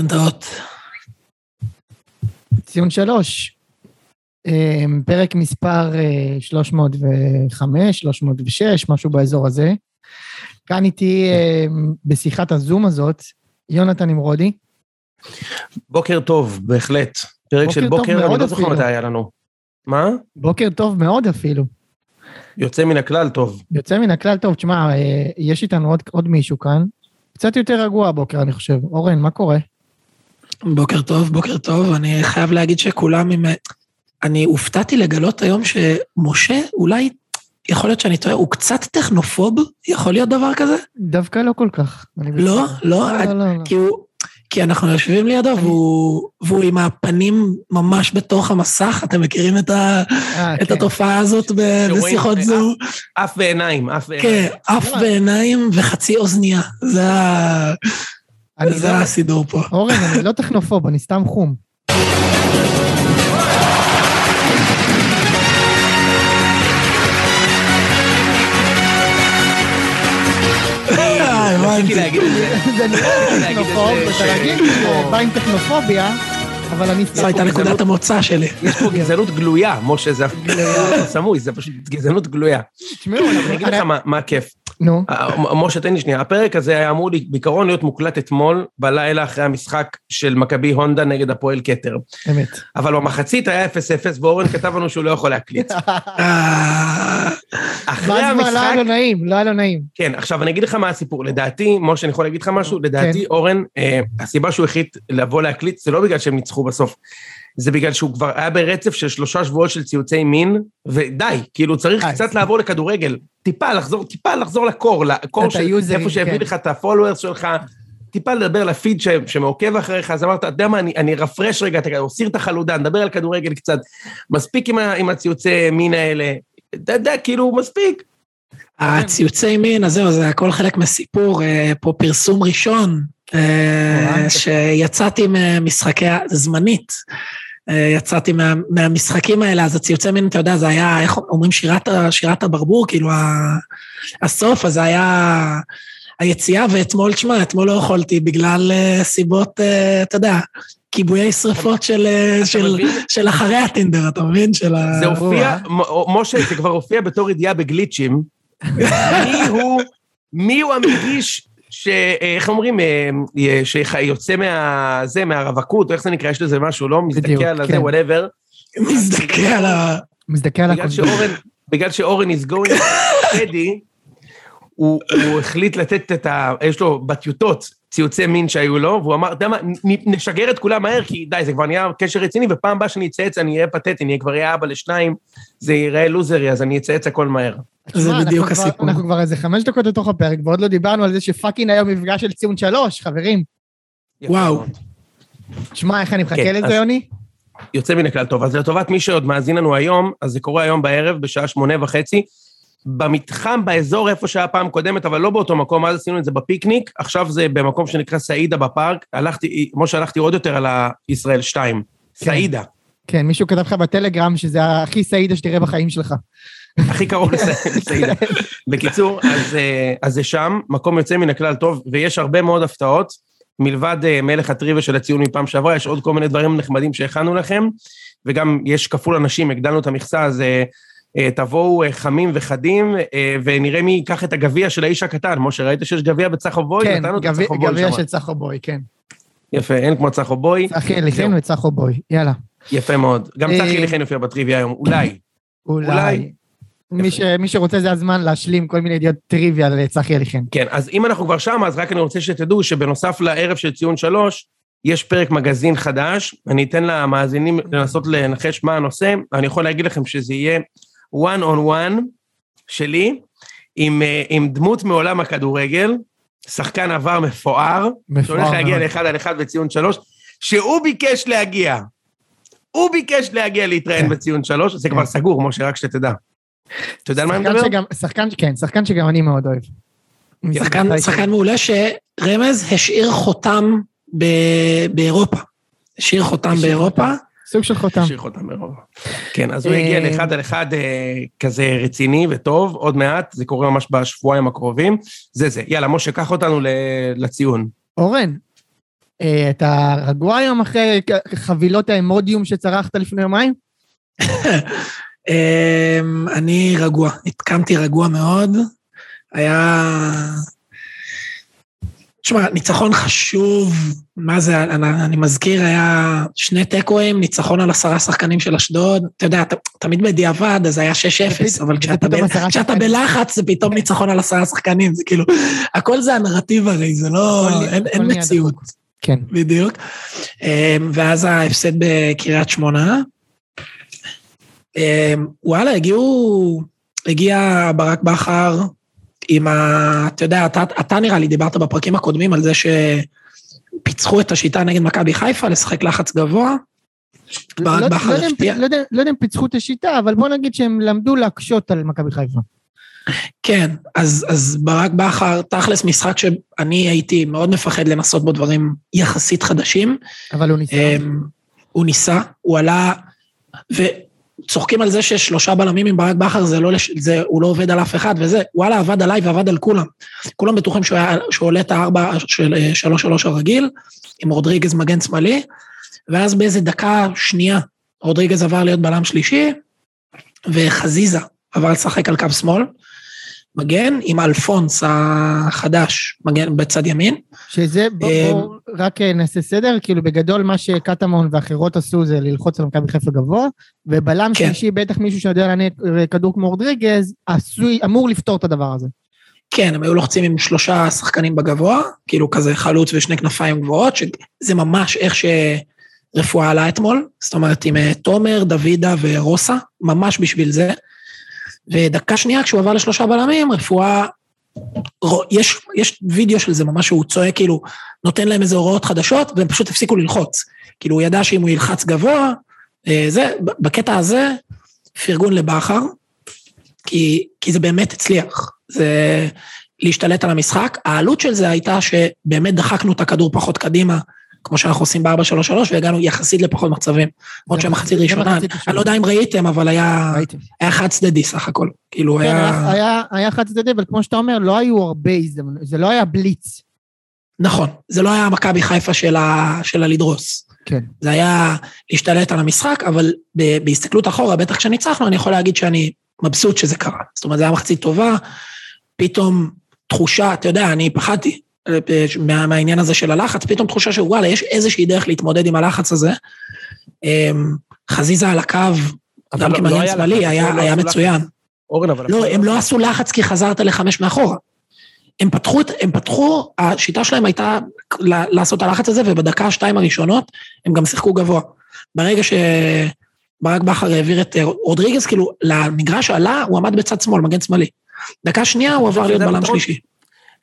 נדעות. ציון שלוש. אה, פרק מספר אה, 305, 306, משהו באזור הזה. כאן איתי אה, בשיחת הזום הזאת, יונתן נמרודי. בוקר טוב, בהחלט. פרק בוקר של בוקר, אני לא זוכר. מתי היה לנו. מה? בוקר טוב מאוד אפילו. יוצא מן הכלל טוב. יוצא מן הכלל טוב, תשמע, אה, יש איתנו עוד, עוד מישהו כאן. קצת יותר רגוע הבוקר, אני חושב. אורן, מה קורה? בוקר טוב, בוקר טוב. אני חייב להגיד שכולם עם... אני הופתעתי לגלות היום שמשה, אולי, יכול להיות שאני טועה, הוא קצת טכנופוב? יכול להיות דבר כזה? דווקא לא כל כך. אני לא. לא, לא, לא, לא. כי הוא... כי אנחנו יושבים לידו והוא, והוא עם הפנים ממש בתוך המסך, אתם מכירים את, ה, אה, את כן. התופעה הזאת ב- בשיחות זום? אף ועיניים, אף ועיניים. כן, אף בעיניים וחצי אוזנייה. זה, ה... אני זה לא- הסידור פה. אורן, אני לא טכנופוב, אני סתם חום. אה, זה. נראה טכנופוב, אתה רגיל בא עם טכנופוביה, אבל אני זו הייתה נקודת המוצא שלי. יש פה גזענות גלויה, משה, זה סמוי, זה פשוט גזענות גלויה. תשמעו, אני אגיד לך מה- מה הכיף. נו, אה, משה, תן לי שנייה. הפרק הזה היה אמור בעיקרון להיות מוקלט אתמול, בלילה אחרי המשחק של מכבי הונדה נגד הפועל כתר. אמת. אבל במחצית היה 0-0, ואורן כתב לנו שהוא לא יכול להקליט. אה, אחרי ואז כבר לא היה המשחק... לו נעים, לא היה לו נעים. כן, עכשיו אני אגיד לך מה הסיפור. לדעתי, משה, אני יכול להגיד לך משהו? לדעתי, אורן, אה, הסיבה שהוא החליט לבוא להקליט, זה לא בגלל שהם ניצחו בסוף. זה בגלל שהוא כבר היה ברצף של שלושה שבועות של ציוצי מין, ודי, כאילו צריך אה, קצת לעבור לכדורגל. טיפה לחזור, טיפה לחזור לקור, לקור של איפה שהביא כן. לך את הפולוורס שלך. טיפה לדבר לפיד ש- שמעוקב אחריך, אז אמרת, אתה יודע מה, אני, אני רפרש רגע, אתה אוסיר את החלודה, נדבר על כדורגל קצת, מספיק עם, עם הציוצי מין האלה, אתה יודע, כאילו, מספיק. הציוצי מין, אז זהו, זה הכל חלק מסיפור, אה, פה פרסום ראשון, אה, וואו. שיצאתי ממשחקי, זמנית, יצאתי מה, מהמשחקים האלה, אז הציוצי מין, אתה יודע, זה היה, איך אומרים, שירת, שירת הברבור, כאילו הסוף, אז זה היה היציאה, ואתמול, תשמע, אתמול לא יכולתי בגלל אה, סיבות, אה, אתה יודע, כיבויי שרפות של, אה, של? של אחרי הטינדר, אתה מבין? של ה... זה הופיע, משה, זה כבר הופיע בתור ידיעה בגליצ'ים. מי הוא, מי הוא המגיש, ש... איך אומרים, אה, שיוצא מה... זה, מהרווקות, או איך זה נקרא, יש לזה משהו, לא? מסתכל על כן. זה, whatever. מזדכה על ה... מזדכה על הקונדום. בגלל שאורן is going steady, הוא, החליט לתת את ה... יש לו בטיוטות ציוצי מין שהיו לו, והוא אמר, אתה יודע מה, נשגר את כולם מהר, כי די, זה כבר נהיה קשר רציני, ופעם הבאה שאני אצייץ אני אהיה פתטי, אני כבר אהיה אבא לשניים, זה ייראה לוזרי, אז אני אצייץ הכל מהר. זה תשמע, בדיוק אנחנו כבר- הסיפור. אנחנו כבר איזה חמש דקות לתוך הפרק, ועוד לא דיברנו על זה שפאקינג היום מפגש של ציון שלוש, חברים. יפה וואו. תשמע, איך אני מחכה כן, לזה, אז- יוני? יוצא מן הכלל טוב. אז לטובת מי שעוד מאזין לנו היום, אז זה קורה היום בערב, בשעה שמונה וחצי, במתחם, באזור איפה שהיה פעם קודמת, אבל לא באותו מקום, אז עשינו את זה בפיקניק, עכשיו זה במקום שנקרא סעידה בפארק, הלכתי, כמו שהלכתי עוד יותר על הישראל 2, כן. סעידה, כן, מישהו כתב לך בטלגרם שזה הכי סעידה שתראה בחיים שלך. הכי קרוב לס- לסעידה. בקיצור, אז, אה, אז זה שם, מקום יוצא מן הכלל טוב, ויש הרבה מאוד הפתעות, מלבד אה, מלך הטריוויה של הציון מפעם שעברה, יש עוד כל מיני דברים נחמדים שהכנו לכם, וגם יש כפול אנשים, הגדלנו את המכסה, אז אה, תבואו חמים וחדים, אה, ונראה מי ייקח את הגביע של האיש הקטן. משה, ראית שיש גביע בצחו בוי? כן, נתנו את גביע- הצחו בוי גביע שם. של צחו בוי, כן. יפה, אין כמו צחו בוי, צחי אליכן וצחו בוי, יאללה. יפה מאוד. גם צחי אליכן יופיע בטריוויה היום, אולי. אולי. מי ש- מי שרוצה זה הזמן להשלים כל מיני ידיעות טריוויה לצחי אליכן. כן, אז אם אנחנו כבר שם, אז רק אני רוצה שתדעו שבנוסף לערב של ציון שלוש, יש פרק מגזין חדש, אני אתן למאזינים לנסות לנחש מה הנושא, אני יכול להגיד לכם שזה יהיה one on one שלי, עם, אה, עם דמות מעולם הכדורגל, שחקן עבר מפואר, מפואר שהולך להגיע מאוד. לאחד על אחד בציון שלוש, שהוא ביקש להגיע. הוא ביקש להגיע להתראיין כן. בציון שלוש, זה כן. כבר סגור, משה, רק שתדע. אתה יודע על מה אני שחקן מדבר? שגם- שחקן, כן, שחקן שגם אני מאוד אוהב. שחקן, שחקן מעולה שרמז השאיר חותם ב- באירופה. השאיר חותם השאיר באירופה. סוג של חותם. השאיר אותם מרוב. כן, אז הוא אה, הגיע לאחד על אחד אה, כזה רציני וטוב, עוד מעט, זה קורה ממש בשבועיים הקרובים. זה זה. יאללה, משה, קח אותנו לציון. אורן, אה, אתה רגוע היום אחרי חבילות האמודיום שצרכת לפני יומיים? אמ, אני רגוע, התקמתי רגוע מאוד. היה... תשמע, ניצחון חשוב, מה זה, אני, אני מזכיר, היה שני תיקואים, ניצחון על עשרה שחקנים של אשדוד. אתה יודע, ת, תמיד בדיעבד, אז היה 6-0, אבל כשאתה, ב, כשאתה. בלחץ, זה פתאום ניצחון על עשרה שחקנים, זה כאילו, הכל זה הנרטיב הרי, זה לא, הכל- אין, הכל אין מציאות. כן. בדיוק. אמ, ואז ההפסד בקריית שמונה. אמ, וואלה, הגיעו, הגיע ברק בכר עם ה... אתה יודע, אתה, אתה נראה לי דיברת בפרקים הקודמים על זה שפיצחו את השיטה נגד מכבי חיפה, לשחק לחץ גבוה. ברק לא- בכר לא יודע אם- הפתיע. לא יודע- לא אם פיצחו את השיטה, אבל בוא נגיד שהם למדו להקשות על מכבי חיפה. כן, אז, אז ברק בכר, תכלס משחק שאני הייתי מאוד מפחד לנסות בו דברים יחסית חדשים. אבל הוא ניסה. אמ, הוא ניסה, הוא עלה, וצוחקים על זה שיש שלושה בלמים עם ברק בכר, זה לא, זה, הוא לא עובד על אף אחד וזה, וואלה, עבד עליי ועבד על כולם. כולם בטוחים שהוא, היה, שהוא עולה את הארבע של אה, שלוש שלוש הרגיל, עם רודריגז מגן שמאלי, ואז באיזה דקה שנייה, רודריגז עבר להיות בלם שלישי, וחזיזה עבר לשחק על קו שמאל, מגן, עם אלפונס החדש, מגן בצד ימין. שזה, בוא, אמ, בוא רק אה, נעשה סדר, כאילו בגדול מה שקטמון ואחרות עשו זה ללחוץ על מכבי חיפה גבוה, ובלם כן. שלישי, בטח מישהו שיודע לענות כדור כמו רודריגז, אמור לפתור את הדבר הזה. כן, הם היו לוחצים עם שלושה שחקנים בגבוה, כאילו כזה חלוץ ושני כנפיים גבוהות, שזה ממש איך שרפואה עלה אתמול, זאת אומרת עם אה, תומר, דוידה ורוסה, ממש בשביל זה. ודקה שנייה כשהוא עבר לשלושה בלמים, רפואה, יש, יש וידאו של זה ממש שהוא צועק כאילו, נותן להם איזה הוראות חדשות, והם פשוט הפסיקו ללחוץ. כאילו הוא ידע שאם הוא ילחץ גבוה, אה, זה, בקטע הזה, פרגון לבכר, כי, כי זה באמת הצליח. זה להשתלט על המשחק. העלות של זה הייתה שבאמת דחקנו את הכדור פחות קדימה, כמו שאנחנו עושים ב-4-3-3, והגענו יחסית לפחות מצבים. למרות שהמחצית ראשונה, אני. לא יודע אם ראיתם, אבל היה, חד צדדי סך הכל. כאילו כן, היה... היה- חד צדדי, אבל כמו שאתה אומר, לא היו הרבה הזדמנויות, זה לא היה בליץ. נכון, זה לא היה מכבי חיפה של, ה... הלדרוס. כן. זה היה להשתלט על המשחק, אבל ב... בהסתכלות אחורה, בטח כשניצחנו, אני יכול להגיד שאני מבסוט שזה קרה. זאת אומרת, זו הייתה מחצית טובה, פתאום תחושה, אתה יודע, אני פחדתי מה... מהעניין הזה של הלחץ, פתאום תחושה שוואלה, יש איזושהי דרך להתמודד עם הלחץ הזה. אמ, חזיזה על הקו, גם לא- לא כמגן היה שמאלי, היה, לא מצוין. אורן, אבל... לא, הם לא עשו לחץ כי חזרת לחמש מאחורה. הם פתחו, הם פתחו, השיטה שלהם הייתה לעשות את הלחץ הזה, ובדקה השתיים הראשונות הם גם שיחקו גבוה. ברגע שברק בכר העביר את אה, רודריגז, כאילו, למגרש עלה, הוא עמד בצד שמאל, מגן שמאלי. דקה שנייה הוא עבר להיות בלם? שלישי.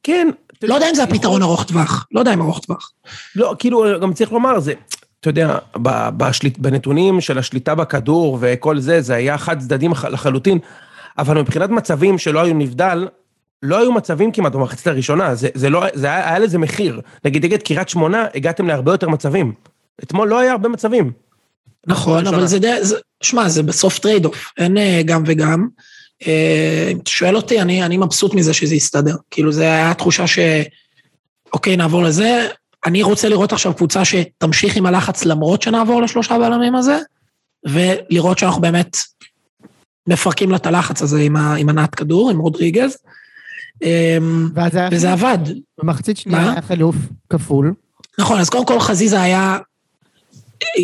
כן. לא יודע אם זה הפתרון ארוך טווח, לא יודע אם ארוך טווח. לא, כאילו, גם צריך לומר, זה, אתה יודע, בשליט, בנתונים של השליטה בכדור וכל זה, זה היה חד צדדים לח- לחלוטין, אבל מבחינת מצבים שלא היו נבדל, לא היו מצבים כמעט במחצית הראשונה, זה, זה לא, זה היה, היה לזה מחיר. נגיד, נגד קריית שמונה, הגעתם להרבה יותר מצבים. אתמול לא היה הרבה מצבים. נכון, ראשונה. אבל זה די, שמע, זה בסוף trade off, אין אה, גם וגם. אם אתה שואל אותי, אני, אני מבסוט מזה שזה יסתדר. כאילו, זה היה תחושה ש... אוקיי, נעבור לזה. אני רוצה לראות עכשיו קבוצה שתמשיך עם הלחץ למרות שנעבור לשלושה בלמים הזה, ולראות שאנחנו באמת מפרקים לה את הלחץ הזה עם, ה, עם הנעת כדור, עם רודריגז. היה וזה עבד. במחצית שנייה? היה חילוף כפול. נכון, אז קודם כל חזיזה היה,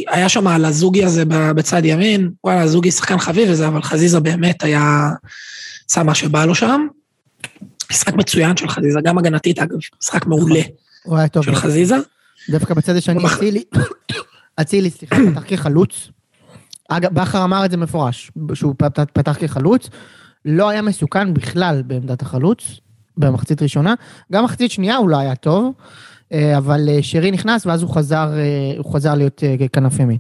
היה שם על הזוגי הזה בצד ימין, וואלה, הזוגי שחקן חביב וזה, אבל חזיזה באמת היה, עשה מה שבא לו שם. משחק מצוין של חזיזה, גם הגנתית אגב, משחק מעולה הוא היה טוב. של חזיזה. דווקא בצד השני, אצילי, אצילי, סליחה, פתח כחלוץ. אגב, בכר אמר את זה מפורש, שהוא פתח, כחלוץ. לא היה מסוכן בכלל בעמדת החלוץ, במחצית ראשונה. גם מחצית שנייה הוא לא היה טוב, אבל אה, שרי נכנס ואז הוא חזר, אה, הוא חזר להיות אה, כנף ימין.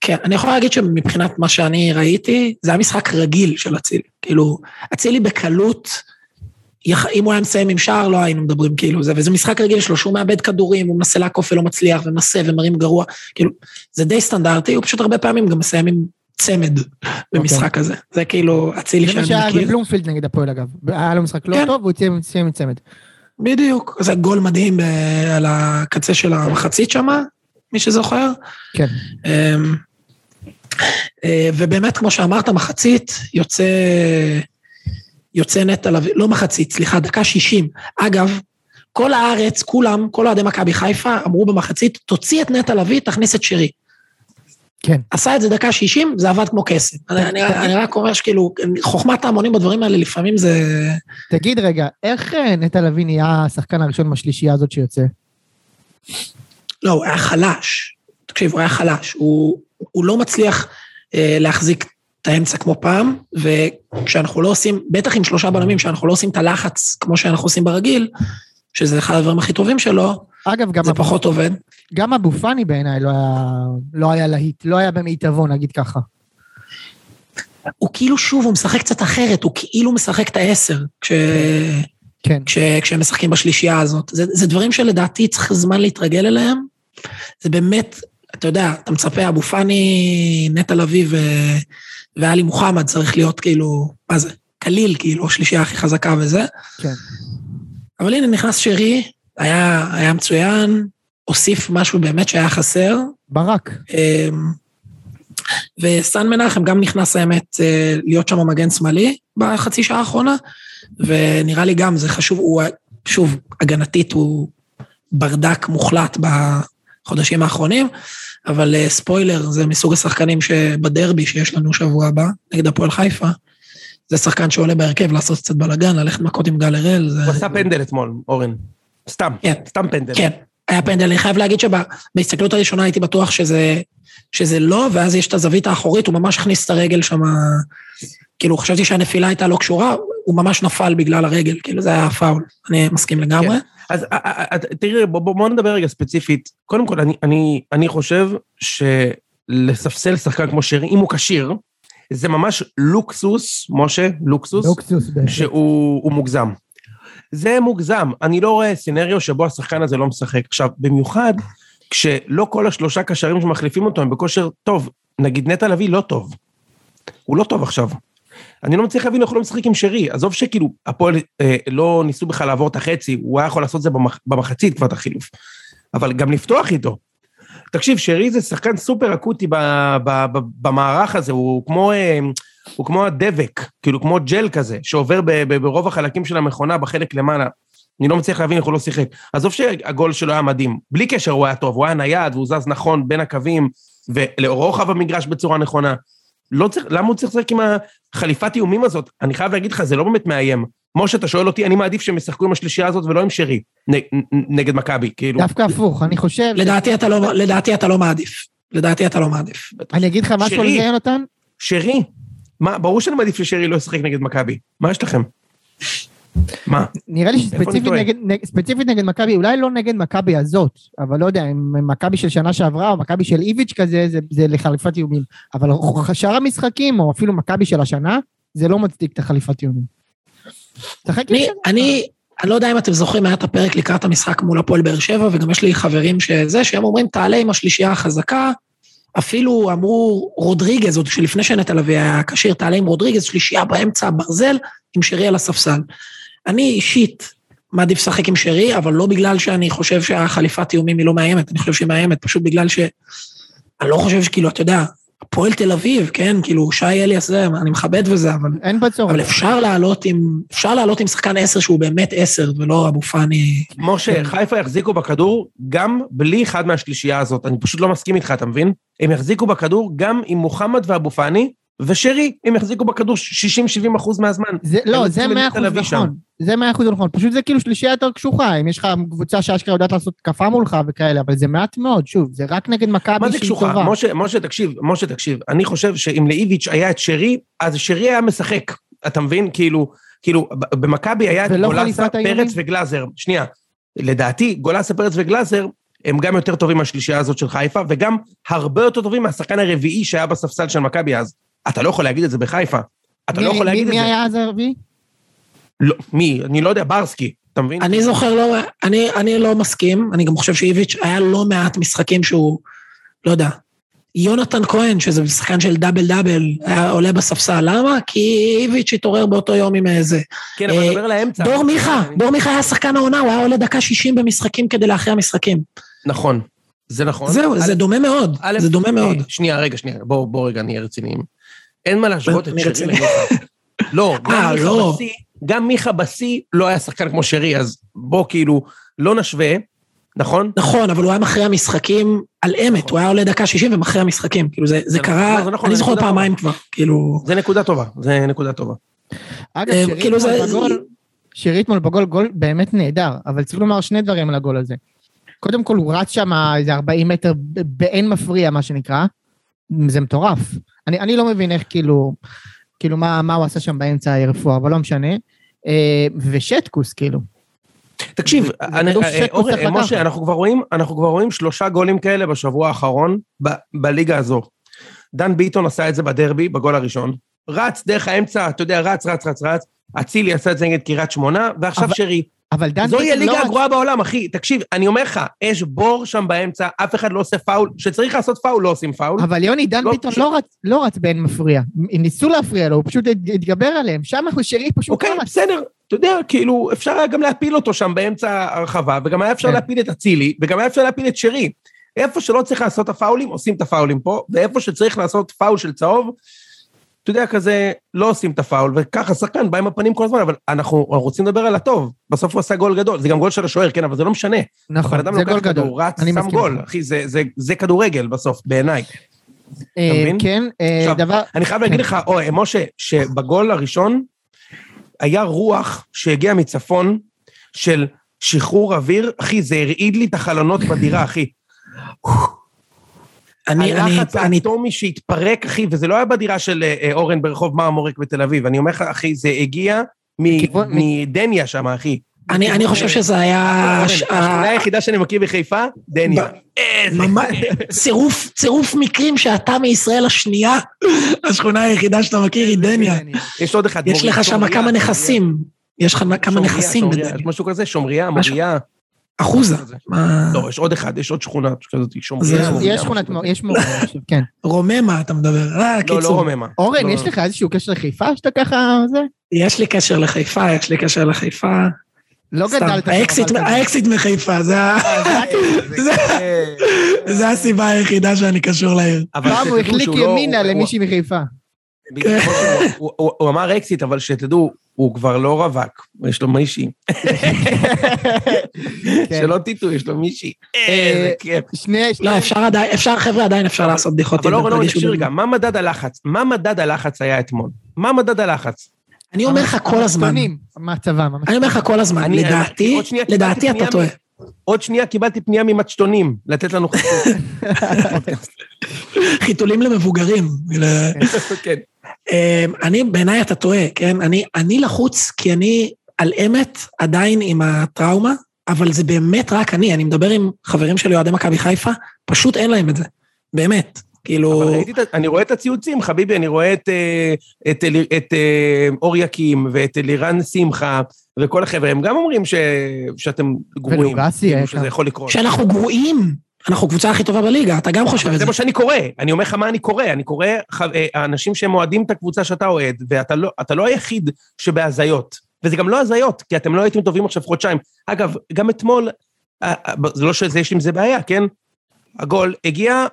כן, אני יכול להגיד שמבחינת מה שאני ראיתי, זה היה משחק רגיל של אצילי. כאילו, אצילי בקלות, אם הוא היה מסיים עם שער, לא היינו מדברים כאילו זה, וזה משחק רגיל שלו, שהוא מאבד כדורים, הוא מנסה לעקוף ולא מצליח, ומנסה ומרים גרוע, כאילו, זה די סטנדרטי, הוא פשוט הרבה פעמים גם מסיים עם צמד במשחק הזה. זה כאילו אצילי זה מה שאני שהיה מכיר. בבלומפילד נגד הפועל אגב. היה לו משחק לא כן. טוב והוא סיים עם צמד. בדיוק. זה גול מדהים ב- על הקצה של המחצית שם, מי שזוכר. כן. אמ, אה, ובאמת, כמו שאמרת, מחצית יוצא, יוצא נטע לביא, לא מחצית, סליחה, דקה 60. אגב, כל הארץ, כולם, כל אוהדי מכבי חיפה, אמרו במחצית, תוציא את נטע לביא, תכניס את שרי. כן. עשה את זה דקה 60, זה עבד כמו קסם. אני, אני, אני רק אומר שכאילו, חוכמת ההמונים בדברים האלה לפעמים זה... תגיד רגע, איך אה, נטע לביא נהיה השחקן הראשון מהשלישייה הזאת שיוצא? לא, הוא היה חלש. תקשיב, הוא היה חלש. הוא, הוא לא מצליח אה, להחזיק את האמצע כמו פעם, וכשאנחנו לא עושים, בטח עם שלושה בלמים, כשאנחנו לא עושים את הלחץ כמו שאנחנו עושים ברגיל, שזה אחד הדברים הכי טובים שלו, אגב, גם, זה אבו, פחות עובד. גם אבו פאני בעיניי לא היה, לא היה להיט, לא היה במיטבו, נגיד ככה. הוא כאילו, שוב, הוא משחק קצת אחרת, הוא כאילו משחק את העשר, כש... כן. כש... כשהם משחקים בשלישייה הזאת. זה, זה דברים שלדעתי צריך זמן להתרגל אליהם. זה באמת, אתה יודע, אתה מצפה, אבו פאני, נטע לביא ו... ואלי מוחמד צריך להיות כאילו, מה זה, קליל, כאילו, השלישייה הכי חזקה וזה. כן. אבל הנה, נכנס שרי, היה, היה מצוין, הוסיף משהו באמת שהיה חסר. ברק. אמ, וסן מנחם גם נכנס האמת אה, להיות שם מגן שמאלי בחצי שעה האחרונה, ונראה לי גם זה חשוב, הוא שוב, הגנתית הוא ברדק מוחלט בחודשים האחרונים, אבל אה, ספוילר, זה מסוג השחקנים שבדרבי שיש לנו שבוע הבא, נגד הפועל חיפה, זה שחקן שעולה בהרכב לעשות קצת בלאגן, ללכת מכות עם גל הראל. הוא עשה פנדל אתמול, אורן. סתם, כן. סתם פנדל. כן, היה פנדל. אני חייב להגיד שבהסתכלות הראשונה הייתי בטוח שזה, שזה לא, ואז יש את הזווית האחורית, הוא ממש הכניס את הרגל שם, כאילו, חשבתי שהנפילה הייתה לא קשורה, הוא ממש נפל בגלל הרגל, כאילו, זה היה פאול. אני מסכים לגמרי. כן. אז אה, אה, אה, תראי, בוא, בוא, בוא נדבר רגע ספציפית. קודם כל, אני, אני, אני חושב שלספסל שחקן כמו שרי, אם הוא כשיר, זה ממש לוקסוס, משה, לוקסוס, לוקסוס. שהוא הוא מוגזם. זה מוגזם, אני לא רואה סצנריו שבו השחקן הזה לא משחק. עכשיו, במיוחד כשלא כל השלושה קשרים שמחליפים אותו הם בכושר טוב, נגיד נטע לביא לא טוב. הוא לא טוב עכשיו. אני לא מצליח להבין איך הוא לא משחק עם שרי, עזוב שכאילו הפועל אה, לא ניסו בכלל לעבור את החצי, הוא היה יכול לעשות את זה במח, במחצית כבר את החילוף. אבל גם לפתוח איתו. תקשיב, שרי זה שחקן סופר אקוטי ב, ב, ב, במערך הזה, הוא כמו, אה, הוא כמו הדבק, כאילו כמו ג'ל כזה, שעובר ב, ב, ברוב החלקים של המכונה בחלק למעלה. אני לא מצליח להבין איך הוא לא שיחק. עזוב שהגול שלו היה מדהים, בלי קשר הוא היה טוב, הוא היה נייד והוא זז נכון בין הקווים, ולרוחב המגרש בצורה נכונה. לא צריך, למה הוא צריך לשחק עם החליפת איומים הזאת? אני חייב להגיד לך, זה לא באמת מאיים. משה, אתה שואל אותי, אני מעדיף שהם ישחקו עם השלישייה הזאת ולא עם שרי, נ, נ, נגד מכבי, כאילו. דווקא הפוך, אני חושב... לדעתי אתה לא, לדעתי אתה לא מעדיף. לדעתי אתה לא מעדיף. אני אגיד לך משהו על. זה, יונתן? שרי, מה, ברור שאני מעדיף ששרי לא ישחק נגד מכבי. מה יש לכם? מה? נראה לי שספציפית? נגד, נג, ספציפית נגד מכבי, אולי לא נגד מכבי הזאת, אבל לא יודע, אם מכבי של שנה שעברה או מכבי של איביץ' כזה, זה, זה לחליפת איומים. אבל שאר המשחקים, או אפילו מכבי של השנה, זה לא מצדיק את החליפת איומים. תשחק אני. אני, אני לא יודע אם אתם זוכרים, היה את הפרק לקראת המשחק מול הפועל באר שבע, וגם יש לי חברים שזה, שהם אומרים, תעלה עם השלישייה החזקה. אפילו אמרו רודריגז, עוד שלפני שנטע לביא היה כשיר, תעלה עם רודריגז, שלישייה באמצע, ברזל, עם שרי על הספסל. אני אישית מעדיף לשחק עם שרי, אבל לא בגלל שאני חושב שהחליפת איומים היא לא מאיימת, אני חושב שהיא מאיימת, פשוט בגלל ש... אני לא חושב שכאילו, אתה יודע, הפועל תל אביב, כן, כאילו, שי אליאס זה, אני מכבד וזה, אבל אין בצורך. אבל אפשר לעלות עם, אפשר לעלות עם שחקן עשר שהוא באמת עשר, ולא אבו פאני. משה, חיפה יחזיקו בכדור גם בלי אחד מהשלישייה הזאת. אני פשוט לא מסכים איתך, אתה מבין? הם יחזיקו בכדור גם עם מוחמד ואבו פאני, ושרי, הם יחזיקו בכדור 60-70 אחוז מהזמן. זה, לא, זה את מאה תל אחוז אביב שם. נכון. זה מאה אחוז נכון. פשוט זה כאילו שלישייה יותר קשוחה, אם יש לך קבוצה שאשכרה יודעת לעשות התקפה מולך וכאלה, אבל זה מעט מאוד, שוב, זה רק נגד מה מכבי זה שהיא קשוחה? טובה. משה, משה, תקשיב, משה, תקשיב. אני חושב שאם לאיביץ' היה את שרי, אז שרי היה משחק. אתה מבין? כאילו, כאילו, במכבי היה את גולסה? פרץ וגלאזר. שנייה. לדעתי, גולסה, פרץ וגלאזר, הם גם יותר טובים מהשלישייה הזאת של חיפה, וגם הרבה יותר טובים מהשחקן הרביעי שהיה בספסל של מכבי אז. אתה לא יכול להגיד את זה בחיפה. אתה מי- לא יכול מי- להגיד את מי זה. היה אז הרביעי? לא, מי? אני לא יודע, ברסקי. אתה מבין? אני זוכר, לא, אני, אני לא מסכים, אני גם חושב שאיביץ' היה לא מעט משחקים שהוא, לא יודע, יונתן כהן, שזה שחקן של דאבל דאבל, היה עולה בספסל. למה? כי איביץ' התעורר באותו יום עם איזה. כן, אבל אה, נדבר על האמצע. דור מיכה, דור מיכה היה שחקן העונה, הוא היה עולה דקה 60 במשחקים כדי להכריע משחקים. נכון, זה נכון. זהו, זה דומה מאוד, זה דומה אה, מאוד. שנייה, רגע, שנייה, בואו בוא רגע נהיה רציניים. אין מה להשוות את אני שרי. למיכה. לא, גם אה, מיכה לא. בשיא, גם מיכה בשיא לא היה שחקן כמו שרי, אז בוא כאילו, לא נשווה, נכון? נכון, אבל הוא היה מכריע משחקים על אמת, הוא היה עולה דקה 60 ומכריע משחקים. כאילו, זה זה זה- קרה, לא, זה נכון, אני זוכר פעמיים כבר, כאילו... זה נקודה טובה, זה נקודה טובה. אגב, אה, שרי כאילו אתמול זה- בגול, שרי אתמול בגול, גול באמת נהדר, אבל צריך לומר שני דברים על הגול הזה. קודם כל, הוא רץ שם איזה 40 מטר באין מפריע, מה שנקרא. זה מטורף. אני, אני לא מבין איך כאילו, כאילו מה, מה הוא עשה שם באמצע הרפואה, אבל לא משנה. אה, ושטקוס, כאילו. תקשיב, אני- כדור אה, אה, משה, לקחת. אנחנו כבר רואים, אנחנו כבר רואים שלושה גולים כאלה בשבוע האחרון ב- בליגה הזו. דן ביטון עשה את זה בדרבי, בגול הראשון. רץ דרך האמצע, אתה יודע, רץ, רץ, רץ, רץ. אצילי עשה את זה נגד קריית שמונה, ועכשיו אבל- שרי. אבל דן זוהי ביטון לא הליגה רץ- הגרועה בעולם, אחי. תקשיב, אני אומר לך, יש בור שם באמצע, אף אחד לא עושה פאול. כשצריך לעשות פאול, לא עושים פאול. אבל יוני, דן לא, ביטון לא רץ, לא רץ באין מפריע. הם ניסו להפריע לו, הוא פשוט הת- התגבר עליהם. שם הוא שרי פשוט אוקיי. בסדר. אתה יודע, כאילו, אפשר היה גם להפיל אותו שם באמצע הרחבה, וגם היה אפשר כן. להפיל את אצילי, וגם היה אפשר להפיל את שרי. איפה שלא צריך לעשות את הפאולים, עושים את הפאולים פה, ואיפה שצריך לעשות פאול של צהוב, אתה יודע, כזה, לא עושים את הפאול, וככה שחקן בא עם הפנים כל הזמן, אבל אנחנו אנחנו רוצים לדבר על הטוב. בסוף הוא עשה גול גדול, זה גם גול של השוער, כן, אבל זה לא משנה. נכון, הבן אדם זה לוקח גול גדול. כדור, רץ, שם גול. אחי, זה- זה- זה כדורגל בסוף, בעיניי. אה, מבין? כן, אה, עכשיו, דבר... אני חייב להגיד כן. לך, אוי, משה, שבגול הראשון היה רוח שהגיעה מצפון של שחרור אוויר, אחי, זה הרעיד לי את החלונות בדירה, אחי. אני, אני, הלחץ אני, האטומי שהתפרק, אחי, וזה לא היה בדירה של אה, אה, אורן ברחוב מרמורק בתל אביב, אני אומר לך, אחי, זה הגיע מדניה שם, אחי. אני, אני חושב שזה היה... השכונה היחידה שאני מכיר בחיפה, דניה. צירוף, צירוף מקרים שאתה מישראל השנייה, השכונה היחידה שאתה מכיר היא דניה. יש עוד אחד. יש לך שם כמה. נכסים. יש לך כמה נכסים בדניה. יש משהו כזה, שומריה, מוריה. אחוזה. לא, יש עוד אחד, יש עוד שכונה כזאת, יש שכונת. יש מור, אני חושב, כן. רוממה אתה מדבר. אה, לא, לא קיצור. רוממה. אורן, לא. יש לך איזשהו קשר לחיפה שאתה ככה, זה? יש לי קשר לחיפה, יש לי קשר לחיפה. לא גדלת האקסיט- מחיפה, זה ה- זה- הסיבה היחידה שאני קשור לעיר. אבל פעם הוא החליק לא- ימינה למישהי מחיפה. הוא- אמר אקזיט, אבל שתדעו, הוא כבר לא רווק, יש לו מישהי. כן. שלא תטעו, יש לו מישהי. איזה כיף. שני, שני, לא, אפשר עדיין, אפשר, חבר'ה, עדיין אפשר לעשות בדיחות. אבל אורן, אורן, תרגישו תקשיב בנוח. רגע, מה מדד הלחץ? מה מדד הלחץ היה אתמול? מה מדד הלחץ? אני אומר לך כל הזמן, ממש. אני אומר לך כל הזמן, לדעתי, לדעתי אתה טועה. עוד שנייה קיבלתי פנייה ממצ'טונים, לתת לנו חסות. חיתולים למבוגרים. כן. אמ, אני, בעיניי אתה טועה, כן? אני, אני לחוץ כי אני על אמת עדיין עם הטראומה, אבל זה באמת רק אני, אני מדבר עם חברים שלי אוהדי מכבי חיפה, פשוט אין להם את זה. באמת. כאילו... אבל ראיתי את אני רואה את הציוצים, חביבי, אני רואה את, אה, את, אלי- את אה, אור יקים ואת אלירן שמחה, וכל החבר'ה, הם גם אומרים ש, שאתם גרועים. ולוגסי כאילו היה שזה כאן. יכול לקרות. שאנחנו גרועים, אנחנו הקבוצה הכי טובה בליגה, אתה גם חושב את זה זה. מה שאני קורא, אני אומר לך מה אני קורא, אני קורא אה, האנשים שהם אוהדים את הקבוצה שאתה אוהד, ואתה לא, לא היחיד שבהזיות, וזה גם לא הזיות, כי אתם לא הייתם טובים עכשיו חודשיים. אגב, גם אתמול, אה, אה, זה לא שיש עם זה בעיה, כן? הגול הגיע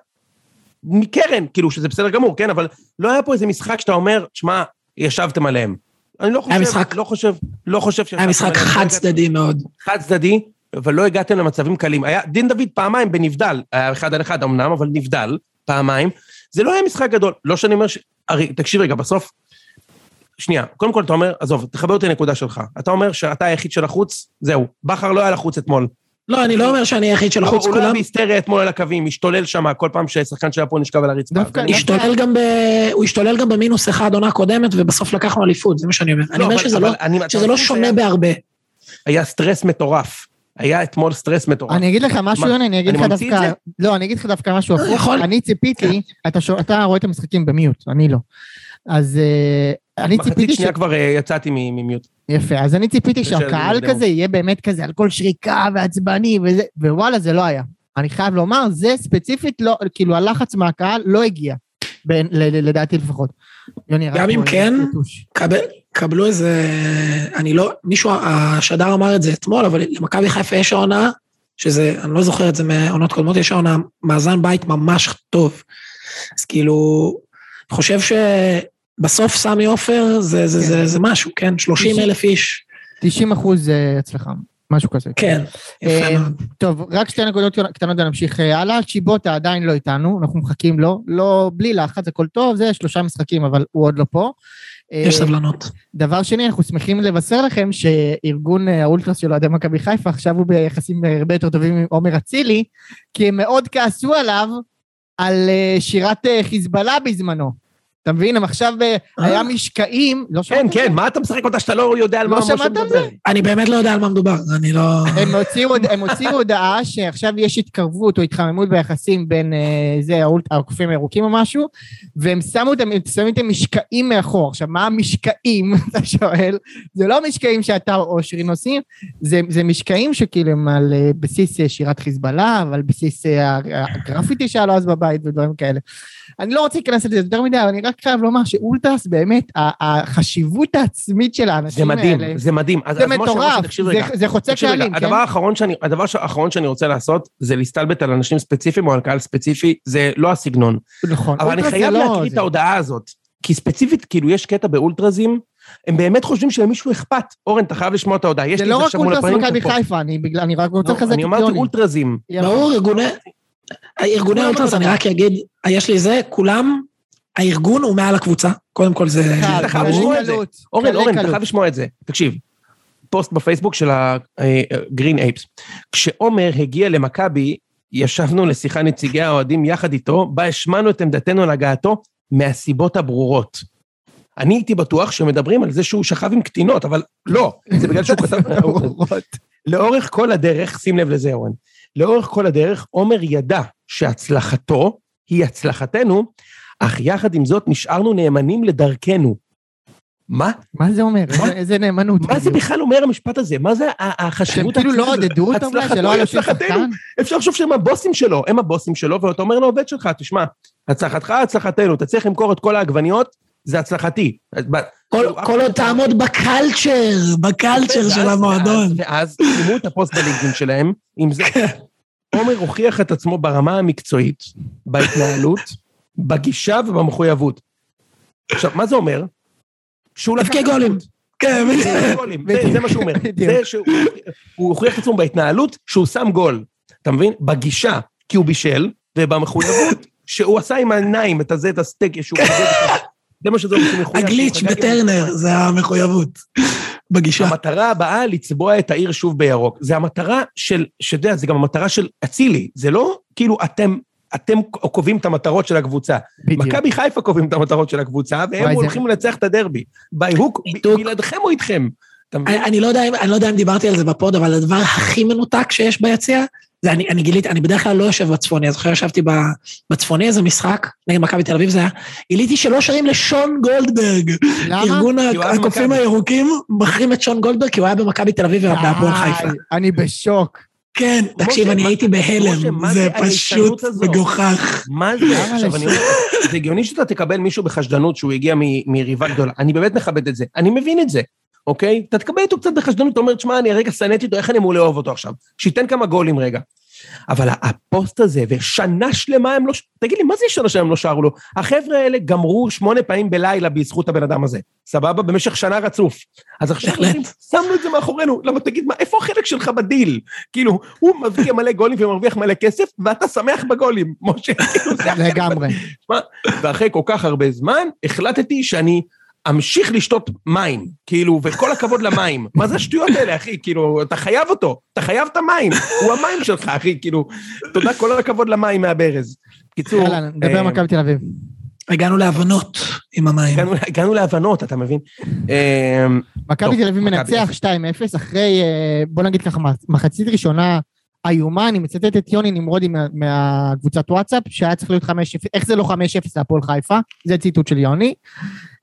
מקרן, כאילו שזה בסדר גמור, כן? אבל לא היה פה איזה משחק שאתה אומר, שמע, ישבתם עליהם. אני לא חושב, לא חושב, לא חושב שישבתם היה משחק. חד צדדי מאוד. חד צדדי, אבל לא הגעתם למצבים קלים. היה דין דוד פעמיים בנבדל, היה אחד על אחד אמנם, אבל נבדל פעמיים. זה לא היה משחק גדול, לא שאני אומר ש... הרי, תקשיב רגע, בסוף... שנייה, קודם כל אתה אומר, עזוב, תחבר אותי לנקודה שלך. אתה אומר שאתה היחיד של החוץ, זהו. בכר לא היה לחוץ אתמול. לא, אני לא אומר שאני היחיד של החוץ, הוא לא היה כולם... בהיסטריה אתמול על הקווים, השתולל שם כל פעם ששחקן שהיה פה נשכב על הרצפה. דווקא- השתולל גם ב... הוא השתולל גם במינוס אחד עונה קודמת, ובסוף לקחנו אליפות, זה מה שאני אומר. אני אומר שזה לא- אתה שזה לא מבין שונה בהרבה. היה סטרס מטורף. היה אתמול סטרס מטורף. אני אגיד לך משהו, מה, יוני, אני אגיד אני לך ממציא את דווקא... זה? לא, אני אגיד לך דווקא משהו הפוך. אני ציפיתי, אתה שו- אתה רואה את המשחקים ב mute, אני לא. אז אה, אני מחצית ציפיתי ש... שנייה כבר אה, יצאתי מ- מ mute. יפה, אז אני ציפיתי שהקהל. כזה יהיה באמת כזה על כל שריקה ועצבני וזה, ווואלה, זה לא היה. אני חייב לומר, זה ספציפית לא, כאילו הלחץ מהקהל לא הגיע, לדעתי לפחות. יוני, גם אם כן, קבל, קבלו איזה, אני לא, מישהו, השדר אמר את זה אתמול, אבל למכבי חיפה יש העונה, שזה, אני לא זוכר את זה מעונות קודמות, יש העונה מאזן בית ממש טוב. אז כאילו, חושב שבסוף סמי עופר זה, זה, כן. זה, זה משהו, כן? 30 אלף איש. 90 אחוז הצלחה. משהו כזה. כן, יפה אה, מאוד. טוב, רק שתי נקודות קטנות ונמשיך אה, הלאה. צ'יבוטה עדיין לא איתנו, אנחנו מחכים לו. לא, בלי לחץ, הכל טוב, זה שלושה משחקים, אבל הוא עוד לא פה. יש אה, סבלנות. דבר שני, אנחנו שמחים לבשר לכם שארגון האולטרס של אוהדי מכבי חיפה עכשיו הוא ביחסים הרבה יותר טובים עם עומר אצילי, כי הם מאוד כעסו עליו על שירת חיזבאללה בזמנו. אתה מבין? הם עכשיו, אה, היה אה? משקעים, לא שמעת? כן, כן, מה אתה משחק אותה שאתה לא יודע על מה משה מדבר? אני באמת לא יודע על מה מדובר, אני לא... הם הוציאו הודעה שעכשיו יש התקרבות או התחממות ביחסים בין אה, זה, הקופים הירוקים או משהו, והם שמו את המשקעים מאחור. עכשיו, מה המשקעים, אתה שואל? זה לא המשקעים שאתה או שירין עושים, זה משקעים שכאילו הם על בסיס שירת חיזבאללה, ועל בסיס הגרפיטי שהיה לו אז בבית ודברים כאלה. אני לא רוצה להיכנס לזה יותר מדי, אבל אני רק חייב לומר שאולטרס באמת, החשיבות העצמית של האנשים האלה... זה מדהים, זה מדהים. זה מטורף, זה חוצה קהלים, כן? הדבר האחרון שאני, הדבר האחרון שאני רוצה לעשות, זה להסתלבט על אנשים ספציפיים או על קהל ספציפי, זה לא הסגנון. נכון. אבל אני חייב לא להקריא את ההודעה הזאת, כי ספציפית, כאילו, יש קטע באולטרזים, הם באמת חושבים שלמישהו אכפת. אורן, אתה חייב לשמוע את ההודעה, יש לי את זה שם מול הפנים. זה לא רק אולטרס מכבי חיפה, אני רק רוצה לא, לחזק את יוני. אני אמרתי אולטרזים. ברור, ארגוני אולטרס, אני רק אגיד, יש לי זה, כולם הארגון הוא מעל הקבוצה, קודם כל זה... אורן, אורן, אתה חייב לשמוע את זה. תקשיב, פוסט בפייסבוק של הגרין אייפס. כשעומר הגיע למכבי, ישבנו לשיחה נציגי האוהדים יחד איתו, בה השמענו את עמדתנו על הגעתו מהסיבות הברורות. אני הייתי בטוח שמדברים על זה שהוא שכב עם קטינות, אבל לא, זה בגלל שהוא כתב... לאורך כל הדרך, שים לב לזה, אורן, לאורך כל הדרך, עומר ידע שהצלחתו היא הצלחתנו, אך יחד עם זאת נשארנו נאמנים לדרכנו. מה? מה זה אומר? מה? איזה נאמנות? מה זה בכלל אומר המשפט הזה? מה זה החשיבות? שהם כאילו לא עודדו אותם אולי? שלא היה שחקן? אפשר לחשוב שהם הבוסים שלו, הם הבוסים שלו, ואתה אומר לעובד שלך, תשמע, הצלחתך, הצלחתנו, אתה צריך למכור את כל העגבניות, זה הצלחתי. כל עוד תעמוד בקלצ'ר, בקלצ'ר של המועדון. ואז שימו את הפוסט בלינקים שלהם, עם זה. עומר הוכיח את עצמו ברמה המקצועית, בהתנהלות, בגישה ובמחויבות. עכשיו, מה זה אומר? שהוא לקח גולים. כן, זה מה שהוא אומר. זה שהוא הוכיח את עצמו בהתנהלות שהוא שם גול. אתה מבין? בגישה, כי הוא בישל, ובמחויבות, שהוא עשה עם העיניים את הזה, את הסטייק, שהוא... זה מה שזה מחויב. הגליץ' בטרנר, זה המחויבות. בגישה. המטרה הבאה, לצבוע את העיר שוב בירוק. זה המטרה של, שאתה יודע, זה גם המטרה של אצילי. זה לא כאילו אתם אתם קובעים את המטרות של הקבוצה. מכבי חיפה קובעים את המטרות של הקבוצה, והם הולכים לנצח את הדרבי. ביי הוק, בלעדיכם או איתכם? אני לא, יודע, אני לא יודע אם דיברתי על זה בפוד, אבל הדבר הכי מנותק שיש ביציע, זה אני, אני גיליתי, אני בדרך כלל לא יושב בצפוני, אז אחרי ישבתי בצפוני איזה משחק, נגד מכבי תל אביב זה היה, גיליתי שלא שרים לשון גולדברג. למה? ארגון הקופים הירוקים מחרים את שון גולדברג, כי הוא היה במכבי תל אביב ובהפועל חיפה. אני בשוק. כן, תקשיב, אני הייתי בהלם, זה פשוט מגוחך. מה זה? עכשיו, אני אומר, זה הגיוני שאתה תקבל מישהו בחשדנות שהוא הגיע מיריבה גדולה. אני באמת מכבד את זה, אני מבין את זה, אוקיי? אתה תקבל אותו קצת בחשדנות, אתה אומר, תשמע, אני הרגע שנאתי אותו, איך אני אמור לאהוב אותו עכשיו? שייתן כמה גולים רגע. אבל הפוסט הזה, ושנה שלמה הם לא... תגיד לי, מה זה שנה שלמה הם לא שרו לו? החבר'ה האלה גמרו שמונה פעמים בלילה בזכות הבן אדם הזה, סבבה? במשך שנה רצוף. אז עכשיו אומרים, שמנו את זה מאחורינו. למה תגיד, מה, איפה החלק שלך בדיל? כאילו, הוא מבקיע מלא גולים ומרוויח מלא כסף, ואתה שמח בגולים, משה. לגמרי. ואחרי כל כך הרבה זמן, החלטתי שאני... אמשיך לשתות מים, כאילו, וכל הכבוד למים. מה זה השטויות האלה, אחי? כאילו, אתה חייב אותו, אתה חייב את המים, הוא המים שלך, אחי, כאילו, תודה, כל הכבוד למים מהברז. קיצור... יאללה, נדבר אה, מכבי תל אביב. הגענו להבנות עם המים. הגענו להבנות, אתה מבין? אה, מכבי תל אביב מנצח 2-0, אחרי, אה, בוא נגיד ככה, מחצית ראשונה איומה, אני מצטט את יוני נמרודי מהקבוצת וואטסאפ, שהיה צריך להיות 5-0, איך זה לא 5-0 להפועל חיפה? זה ציטוט של יוני.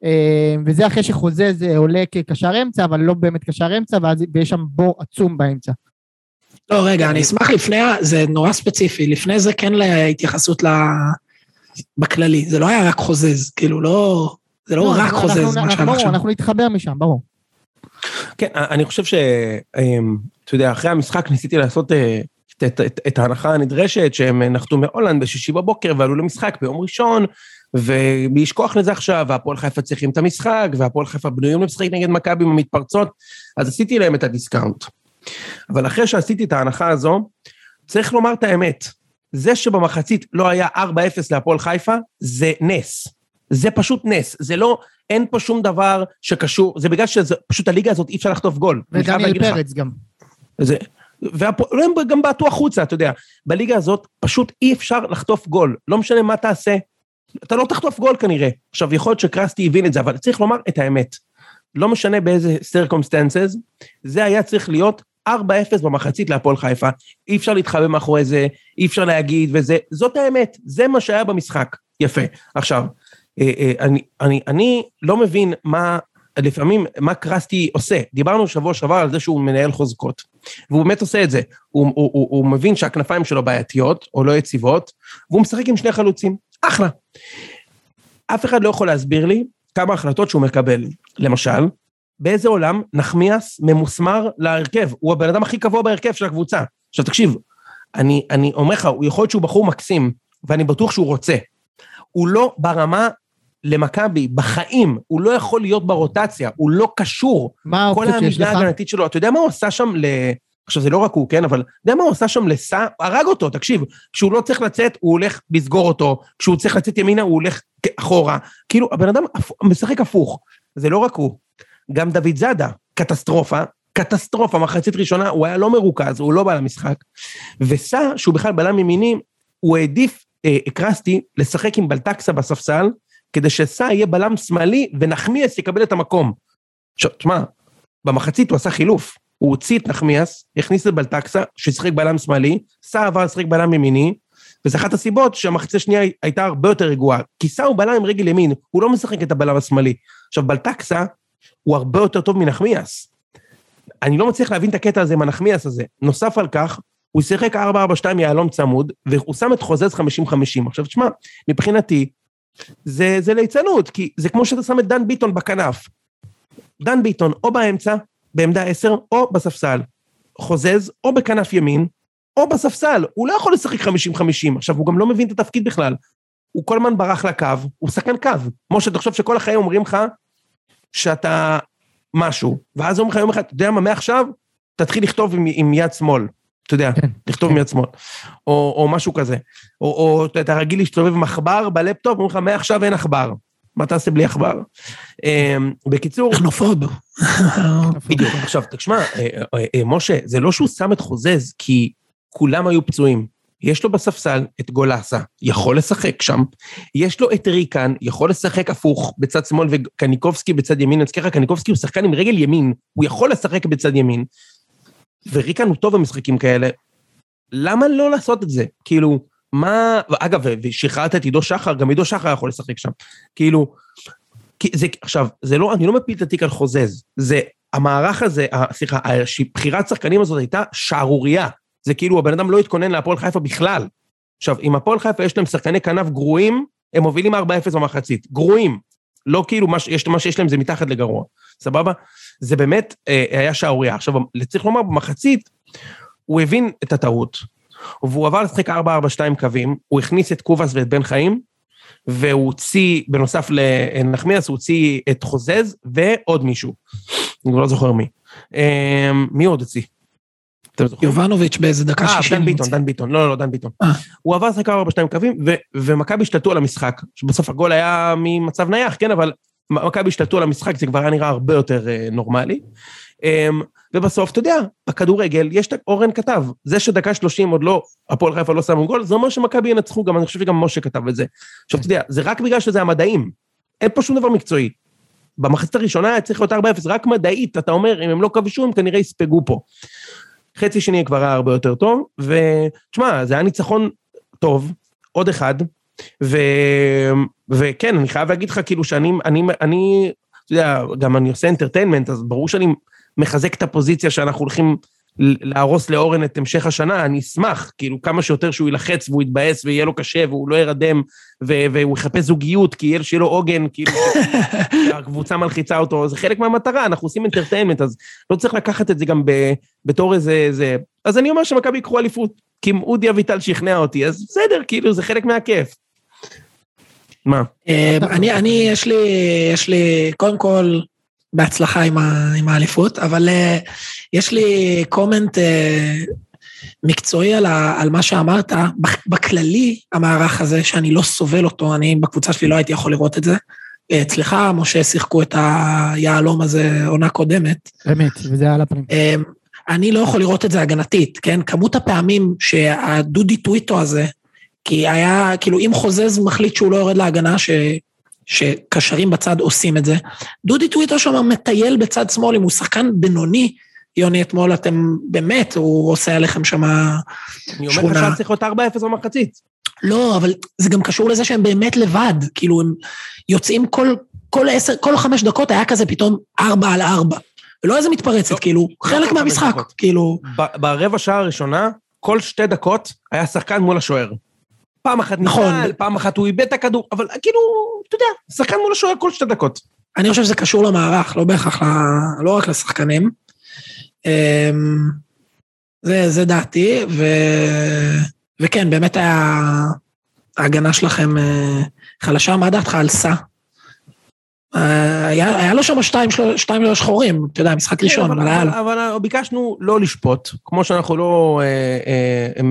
אה, וזה אחרי שחוזה זה עולה כקשר אמצע, אבל לא באמת קשר אמצע, ואז, ויש שם בור עצום באמצע. לא, רגע, אני אשמח לפני, זה נורא ספציפי, לפני זה כן להתייחסות ל... בכללי, זה לא היה רק חוזז, כאילו לא, זה לא לא, רק חוזז, אנחנו- מה שהיה ברור, עכשיו. אנחנו נתחבר משם, ברור. כן, אני חושב ש... אמ, אתה יודע, אחרי המשחק ניסיתי לעשות אה, את, את, את, את ההנחה הנדרשת, שהם נחתו מהולנד בשישי בבוקר ועלו למשחק ביום ראשון, ומי ישכוח לזה עכשיו, והפועל חיפה צריכים את המשחק, והפועל חיפה בנויים למשחק נגד מכבי עם המתפרצות, אז עשיתי להם את הדיסקאונט. אבל אחרי שעשיתי את ההנחה הזו, צריך לומר את האמת, זה שבמחצית לא היה 4-0 להפועל חיפה, זה נס. זה פשוט נס, זה לא, אין פה שום דבר שקשור, זה בגלל שפשוט הליגה הזאת אי אפשר לחטוף גול. ודניאל. פרץ גם. זה, והפועל, הם גם בעטו החוצה, אתה יודע. בליגה הזאת פשוט אי אפשר לחטוף גול, לא משנה מה תעשה. אתה לא תחטוף גול כנראה. עכשיו, יכול להיות שקרסטי הבין את זה, אבל צריך לומר את האמת. לא משנה באיזה circumstances, זה היה צריך להיות 4-0 במחצית להפועל חיפה. אי אפשר להתחבא מאחורי זה, אי אפשר להגיד וזה, זאת האמת, זה מה שהיה במשחק. יפה. עכשיו, אני, אני, אני לא מבין מה, לפעמים, מה קרסטי עושה. דיברנו שבוע שעבר על זה שהוא מנהל חוזקות. והוא באמת עושה את זה. הוא, הוא, הוא, הוא מבין שהכנפיים שלו בעייתיות, או לא יציבות, והוא משחק עם שני חלוצים. אחלה. אף אחד לא יכול להסביר לי כמה החלטות שהוא מקבל. למשל, באיזה עולם נחמיאס ממוסמר להרכב? הוא הבן אדם הכי קבוע בהרכב של הקבוצה. עכשיו תקשיב, אני, אני אומר לך, יכול להיות שהוא בחור מקסים, ואני בטוח שהוא רוצה. הוא לא ברמה למכבי, בחיים, הוא לא יכול להיות ברוטציה, הוא לא קשור. מה כל האופציות שיש העמידה לך? ההגנתית שלו, אתה יודע מה הוא עשה שם ל... עכשיו, זה לא רק הוא, כן, אבל אתה יודע מה הוא עשה שם לסע? הרג אותו, תקשיב. כשהוא לא צריך לצאת, הוא הולך לסגור אותו, כשהוא צריך לצאת ימינה, הוא הולך אחורה. כאילו, הבן אדם משחק הפוך. זה לא רק הוא. גם דוד זאדה, קטסטרופה, קטסטרופה, מחצית ראשונה, הוא היה לא מרוכז, הוא לא בא למשחק. וסע, שהוא בכלל בלם ימיני, הוא העדיף, אה, קרסטי, לשחק עם בלטקסה בספסל, כדי שסע יהיה בלם שמאלי, ונחמיאס יקבל את המקום. עכשיו, תשמע, במחצית הוא עשה חילוף. הוא הוציא את נחמיאס, הכניס את בלטקסה, ששיחק בלם שמאלי, סע עבר לשחק בלם ימיני, וזו אחת הסיבות שהמחצית השנייה הייתה הרבה יותר רגועה. כי סע הוא בלם עם רגל ימין, הוא לא משחק את הבלם השמאלי. עכשיו, בלטקסה הוא הרבה יותר טוב מנחמיאס. אני לא מצליח להבין את הקטע הזה עם הנחמיאס הזה. נוסף על כך, הוא שיחק 4-4-2 יהלום צמוד, והוא שם את חוזז 50-50. עכשיו, תשמע, מבחינתי, זה, זה ליצנות, כי זה כמו שאתה שם את דן ביטון בכנף. דן ביטון או באמצע, בעמדה 10, או בספסל. חוזז או בכנף ימין, או בספסל. הוא לא יכול לשחק 50-50. עכשיו, הוא גם לא מבין את התפקיד בכלל. הוא כל הזמן ברח לקו, הוא שחקן קו. משה, תחשוב שכל החיים אומרים לך שאתה משהו, ואז אומרים לך יום אחד, אתה יודע מה, מעכשיו, תתחיל לכתוב עם, עם יד שמאל. אתה יודע, כן, לכתוב יד שמאל. או, או משהו כזה. או, או אתה- אתה רגיל להסתובב עם עכבר בלפטופ, אומרים לך, מעכשיו אין עכבר. מה תעשה בלי עכבר? אמ, בקיצור, טכנופוב. בדיוק. עכשיו, תשמע, אה, אה, אה, משה, זה לא שהוא שם את חוזז כי כולם היו פצועים. יש לו בספסל את גולסה, יכול לשחק שם. יש לו את ריקן, יכול לשחק הפוך בצד שמאל וקניקובסקי בצד ימין. אני מזכיר לך, קניקובסקי הוא שחקן עם רגל ימין, הוא יכול לשחק בצד ימין. וריקן הוא טוב במשחקים כאלה. למה לא לעשות את זה? כאילו, מה... אגב, ושחררת את עידו שחר, גם עידו שחר יכול לשחק שם. כאילו, זה, עכשיו, זה לא, אני לא מפיל את התיק על חוזז, זה, המערך הזה, סליחה, בחירת שחקנים הזאת הייתה שערורייה. זה כאילו, הבן אדם לא התכונן להפועל חיפה בכלל. עכשיו, אם הפועל חיפה יש להם שחקני כנף גרועים, הם מובילים 4-0 במחצית. גרועים. לא כאילו, מה, יש, מה שיש להם זה מתחת לגרוע. סבבה? זה באמת אה, היה שערורייה. עכשיו, צריך לומר, במחצית, הוא הבין את הטעות, והוא עבר לשחק 4-4-2 קווים, הוא הכניס את קובאס ואת בן חיים, והוא הוציא, בנוסף לנחמיאס, הוא הוציא את חוזז ועוד מישהו. אני כבר לא זוכר מי. אמ, מי עוד הוציא? זוכרים? יובנוביץ' באיזה דקה אה, שישים. דן ביטון, דן ביטון, לא, לא, לא, דן ביטון. אה. הוא עבר לשחק 4-4-2 קווים, ו- ומכבי השתלטו על המשחק. שבסוף הגול היה ממצב נייח, כן, אבל מכבי השתלטו על המשחק, זה כבר היה נראה הרבה יותר אה, נורמלי. אמ, ובסוף, אתה יודע, בכדורגל, יש, את- אורן כתב, זה שדקה 30 עוד לא, הפועל חיפה לא שמו גול, זה אומר שמכבי ינצחו, גם אני חושב שגם משה כתב את זה. עכשיו, אתה יודע, זה רק בגלל שזה המדעים. אין פה שום דבר מקצועי. במחצית הראשונה היה צריך להיות 4-0, רק מדעית, אתה אומר, אם הם לא כבשו, הם כנראה יספגו פה. חצי שני כבר היה הרבה יותר טוב, ותשמע, זה היה ניצחון טוב, עוד אחד, ו... וכן, אני חייב להגיד לך, כאילו, שאני, אני, אני, אתה יודע, גם אני עושה entertainment, אז ברור שאני מחזק את הפוזיציה שאנחנו הולכים להרוס לאורן את המשך השנה, אני אשמח, כאילו, כמה שיותר שהוא יילחץ והוא יתבאס ויהיה לו קשה והוא לא ירדם והוא יחפש זוגיות, כי יהיה שיהיה לו עוגן, כאילו, שהקבוצה מלחיצה אותו, זה חלק מהמטרה, אנחנו עושים entertainment, אז לא צריך לקחת את זה גם בתור איזה... זה... אז אני אומר שמכבי ייקחו אליפות, כי אם אודי אביטל שכנע אותי, אז בסדר, כאילו, זה חלק מהכיף. מה? אה, אני, אני, יש לי, יש לי, קודם כל, בהצלחה עם, ה, עם האליפות, אבל uh, יש לי קומנט uh, מקצועי על, ה, על מה שאמרת. בכללי, המערך הזה, שאני לא סובל אותו, אני בקבוצה שלי לא הייתי יכול לראות את זה. אצלך, משה, שיחקו את היהלום הזה עונה קודמת. אמת, וזה היה על הפנים. Uh, אני לא יכול לראות את זה הגנתית, כן? כמות הפעמים שהדודי טוויטו הזה, כי היה, כאילו, אם חוזז מחליט שהוא לא יורד להגנה, ש... שקשרים בצד עושים את זה. דודי טוויטר שם מטייל בצד שמאל, אם הוא שחקן בינוני, יוני, אתמול אתם, באמת, הוא עושה עליכם שם שכונה. אני אומר לך שהיה צריך להיות 4-0 במחצית. לא, אבל זה גם קשור לזה שהם באמת לבד, כאילו, הם יוצאים כל, כל עשר, כל חמש דקות היה כזה פתאום 4 על 4. ולא איזה מתפרצת, לא, כאילו, לא חלק מהמשחק, כאילו. ברבע שעה הראשונה, כל שתי דקות היה שחקן מול השוער. פעם אחת נכון. ניסל, פעם אחת הוא איבד את הכדור, אבל כאילו, אתה יודע, שחקן מול השוער כל שתי דקות. אני חושב שזה קשור למערך, לא בהכרח, לא רק לשחקנים. אמ, זה, זה דעתי, ו... וכן, באמת היה... ההגנה שלכם אה, חלשה. מה דעתך על סע? אה, היה, היה לו שם שתיים, שתיים לא שחורים, אתה יודע, משחק כן, ראשון, אבל היה לו. אבל ביקשנו לא לשפוט, כמו שאנחנו לא אה, אה,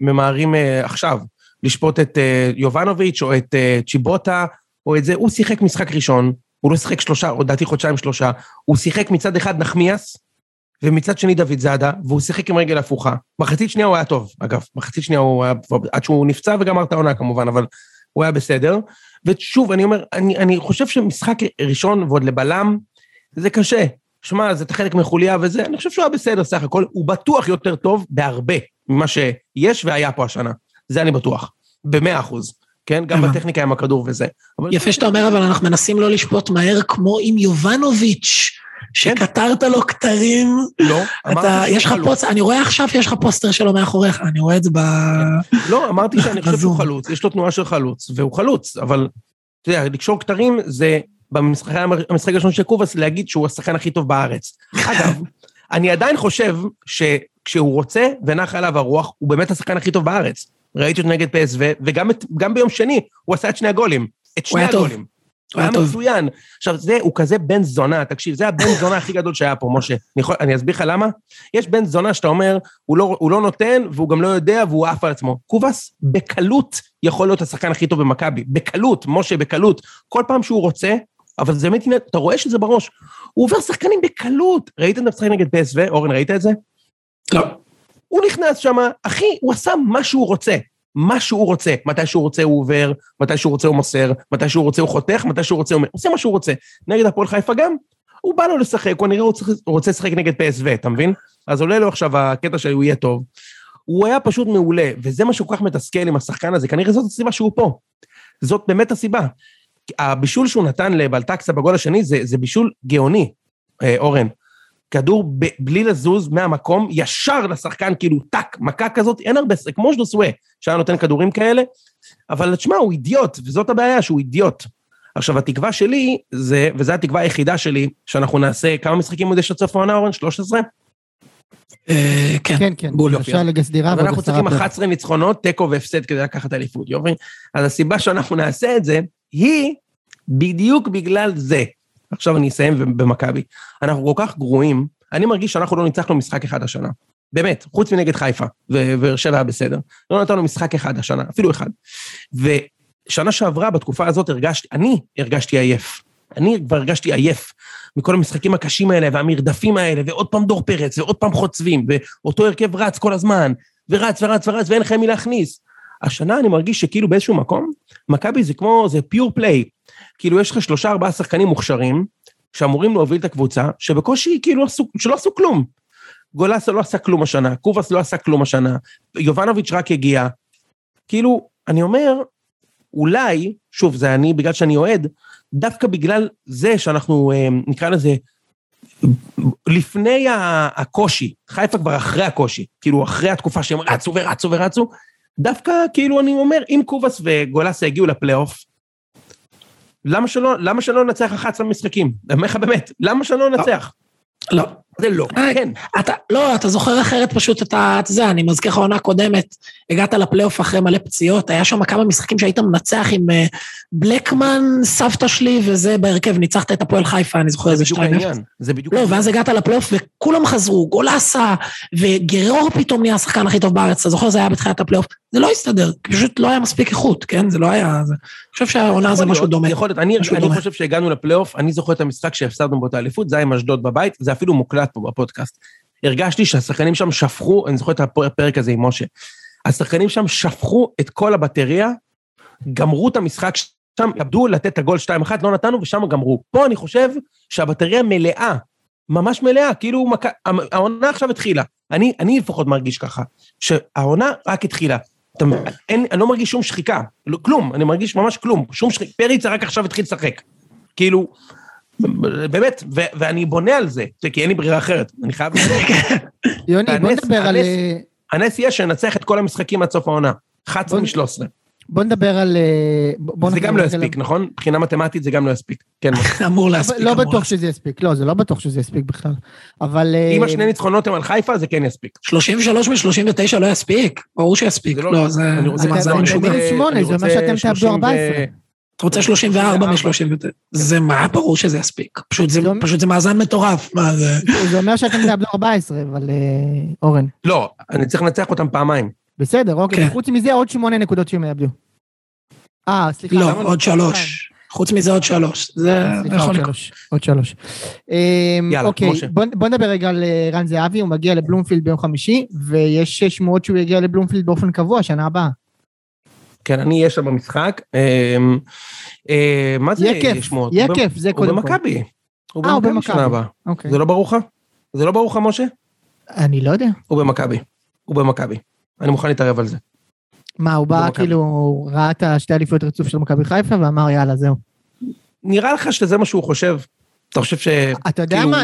ממהרים אה, עכשיו. לשפוט את uh, יובנוביץ' או את uh, צ'יבוטה, או את זה, הוא שיחק משחק ראשון, הוא לא שיחק שלושה, או לדעתי חודשיים שלושה, הוא שיחק מצד אחד נחמיאס, ומצד שני דוד זאדה, והוא שיחק עם רגל הפוכה. מחצית שנייה הוא היה טוב, אגב, מחצית שנייה הוא היה, עד שהוא נפצע וגמר את העונה כמובן, אבל הוא היה בסדר. ושוב, אני אומר, אני, אני חושב שמשחק ראשון ועוד לבלם, זה קשה. שמע, זה חלק מחוליה וזה, אני חושב שהוא היה בסדר סך הכל, הוא בטוח יותר טוב בהרבה ממה שיש והיה פה השנה. זה אני בטוח, במאה אחוז. כן? גם בטכניקה עם הכדור וזה. יפה שאתה אומר, אבל אנחנו מנסים לא לשפוט מהר כמו עם יובנוביץ', שקטרת לו כתרים. לא, אמרתי יש לך פוסטר, אני רואה עכשיו שיש לך פוסטר שלו מאחוריך, אני רואה את זה ב... לא, אמרתי שאני חושב שהוא חלוץ, יש לו תנועה של חלוץ, והוא חלוץ, אבל, אתה יודע, לקשור כתרים זה, במשחק הראשון של קובאס, להגיד שהוא השחקן הכי טוב בארץ. אגב, אני עדיין חושב שכשהוא רוצה ונח עליו הרוח, הוא באמת השחקן הכי טוב בארץ. ראיתי אותו נגד פסו, וגם ביום שני הוא עשה את שני הגולים. את שני הגולים. הוא היה מצוין. עכשיו, זה, הוא כזה בן זונה, תקשיב, זה הבן זונה הכי גדול שהיה פה, משה. אני, יכול, אני אסביר לך למה? יש בן זונה שאתה אומר, הוא לא, הוא לא נותן, והוא גם לא יודע, והוא עף על עצמו. קובאס, בקלות יכול להיות השחקן הכי טוב במכבי. בקלות, משה, בקלות. כל פעם שהוא רוצה, אבל זה באמת, אתה רואה שזה בראש. הוא עובר שחקנים בקלות. ראית את המשחק נגד פסו? אורן, ראית את זה? לא. הוא נכנס שם, אחי, הוא עשה מה שהוא רוצה. מה שהוא רוצה. מתי שהוא רוצה הוא עובר, מתי שהוא רוצה הוא מוסר, מתי שהוא רוצה הוא חותך, מתי שהוא רוצה הוא עושה מה שהוא רוצה. נגד הפועל חיפה גם, הוא בא לו לשחק, הוא נראה הוא רוצה לשחק נגד פסו, אתה מבין? אז עולה לו עכשיו הקטע שהוא יהיה טוב. הוא היה פשוט מעולה, וזה מה שכל כך מתסכל עם השחקן הזה, כנראה זאת הסיבה שהוא פה. זאת באמת הסיבה. הבישול שהוא נתן לבלטקסה בגול השני זה, זה בישול גאוני, אה, אורן. כדור ב, בלי לזוז מהמקום, ישר לשחקן, כאילו טאק, מכה כזאת, אין הרבה, כמו ז'דוסווה, שהיה נותן כדורים כאלה, אבל תשמע, הוא אידיוט, וזאת הבעיה, שהוא אידיוט. עכשיו, התקווה שלי, זה, וזו התקווה היחידה שלי, שאנחנו נעשה, כמה משחקים עוד יש עד סוף העונה, אורן? 13? אה, כן, כן, כן, בול יופי. אז אנחנו צריכים 11 ניצחונות, תיקו והפסד כדי לקחת אליפות, יופי? אז הסיבה שאנחנו נעשה את זה, היא בדיוק בגלל זה. עכשיו אני אסיים במכבי. אנחנו כל כך גרועים, אני מרגיש שאנחנו לא ניצחנו משחק אחד השנה. באמת, חוץ מנגד חיפה, ובאר שבע היה בסדר. לא נתנו משחק אחד השנה, אפילו אחד. ושנה שעברה, בתקופה הזאת, הרגשתי, אני הרגשתי עייף. אני כבר הרגשתי עייף מכל המשחקים הקשים האלה, והמרדפים האלה, ועוד פעם דור פרץ, ועוד פעם חוצבים, ואותו הרכב רץ כל הזמן, ורץ ורץ ורץ, ואין לכם מי להכניס. השנה אני מרגיש שכאילו באיזשהו מקום, מכבי זה כמו, זה פיור פליי. כאילו יש לך שלושה ארבעה שחקנים מוכשרים, שאמורים להוביל את הקבוצה, שבקושי כאילו עשו, שלא עשו כלום. גולסה לא עשה כלום השנה, קובאס לא עשה כלום השנה, יובנוביץ' רק הגיע. כאילו, אני אומר, אולי, שוב, זה אני, בגלל שאני אוהד, דווקא בגלל זה שאנחנו, אה, נקרא לזה, לפני הקושי, חיפה כבר אחרי הקושי, כאילו אחרי התקופה שהם רצו ורצו ורצו, דווקא כאילו אני אומר, אם קובאס וגולסה הגיעו לפלייאוף, למה שלא, למה שלא ננצח 11 משחקים? אני אומר לך באמת, למה שלא ננצח? לא. זה לא, אה, כן. אתה, לא, אתה זוכר אחרת פשוט את ה... אתה יודע, אני מזכיר לך עונה קודמת, הגעת לפלייאוף אחרי מלא פציעות, היה שם כמה משחקים שהיית מנצח עם אה, בלקמן, סבתא שלי, וזה בהרכב, ניצחת את הפועל חיפה, אני זוכר איזה זה 2-0. בדיוק העניין, זה בדיוק לא. ואז הגעת לפלייאוף וכולם חזרו, גולסה, וגרור פתאום נהיה השחקן הכי טוב בארץ, אתה זוכר, זה היה בתחילת הפלייאוף, זה לא הסתדר, פשוט לא היה מספיק איכות, כן? זה לא היה... זה... אני חושב שהעונה זה משהו דומה. יכול להיות, אני, אני. חושב שהגענו לפלייאוף, אני זוכר את המשחק שהפסדנו באותה אליפות, זה היה עם אשדוד בבית, זה אפילו מוקלט פה בפודקאסט. הרגשתי שהשחקנים שם שפכו, אני זוכר את הפרק הזה עם משה, השחקנים שם שפכו את כל הבטריה, גמרו את המשחק שם, עבדו לתת את הגול 2-1, לא נתנו ושם גמרו. פה אני חושב שהבטריה מלאה, ממש מלאה, כאילו מק... העונה עכשיו התחילה. אני, אני לפחות מרגיש ככה, שהעונה רק התחילה. אתה, אין, אני לא מרגיש שום שחיקה, לא, כלום, אני מרגיש ממש כלום, שום שחיקה, פריצה רק עכשיו התחיל לשחק. כאילו, באמת, ו, ואני בונה על זה, כי אין לי ברירה אחרת, אני חייב... יוני, בוא נדבר על... הנס- אה, הנס יהיה שננצח את כל המשחקים עד סוף העונה. 11 בוא- מ-13. בוא נדבר על... אה, בוא זה גם לא יספיק, נכון? מבחינה מתמטית זה גם לא יספיק. כן, אמור לא- להספיק. לא אמור בטוח. שזה יספיק, לא, זה לא בטוח שזה יספיק בכלל. אבל... אה, אם השני ניצחונות הם על חיפה, זה כן יספיק. 33 מ-39 לא יספיק, ברור שיספיק. זה לא- לא, זה זה מאזן אתם- משוגע. אתם- 28, אני זה אומר רוצה שאתם תאבדו 30 ו- 14. אתה רוצה 34 מ-39. זה מה, ברור שזה יספיק. פשוט זה- לא- פשוט זה מאזן מטורף. מה זה? זה אומר שאתם תאבדו 14, אבל אה, אורן. לא, אני צריך לנצח אותם פעמיים. בסדר, אוקיי. כן. חוץ מזה עוד שמונה נקודות שהם יאבדו. אה, סליחה. לא, למה עוד שלוש. חוץ מזה עוד שלוש. זה יכול עוד לקרות. שלוש. עוד שלוש. אמ, יאללה, אוקיי, משה. בוא נדבר רגע על אה, רן זהבי, הוא מגיע לבלומפילד ביום חמישי, ויש שמועות שהוא יגיע לבלומפילד באופן קבוע שנה הבאה. כן, אני אהיה שם במשחק. אמ, אה, מה זה יהיה שמועות? יהיה כיף, זה קודם כל. במכבי. הוא אה, הוא במכבי במכבי. שנה הבאה. אוקיי. זה לא ברור לך? זה לא ברור לך, משה? אני לא יודע. הוא במכבי. הוא במכבי. אני מוכן להתערב על זה. מה, הוא בא במכבי. כאילו, הוא ראה את השתי אליפויות רצוף של מכבי חיפה ואמר יאללה, זהו. נראה לך שזה מה שהוא חושב? אתה חושב ש... אתה יודע כאילו, מה,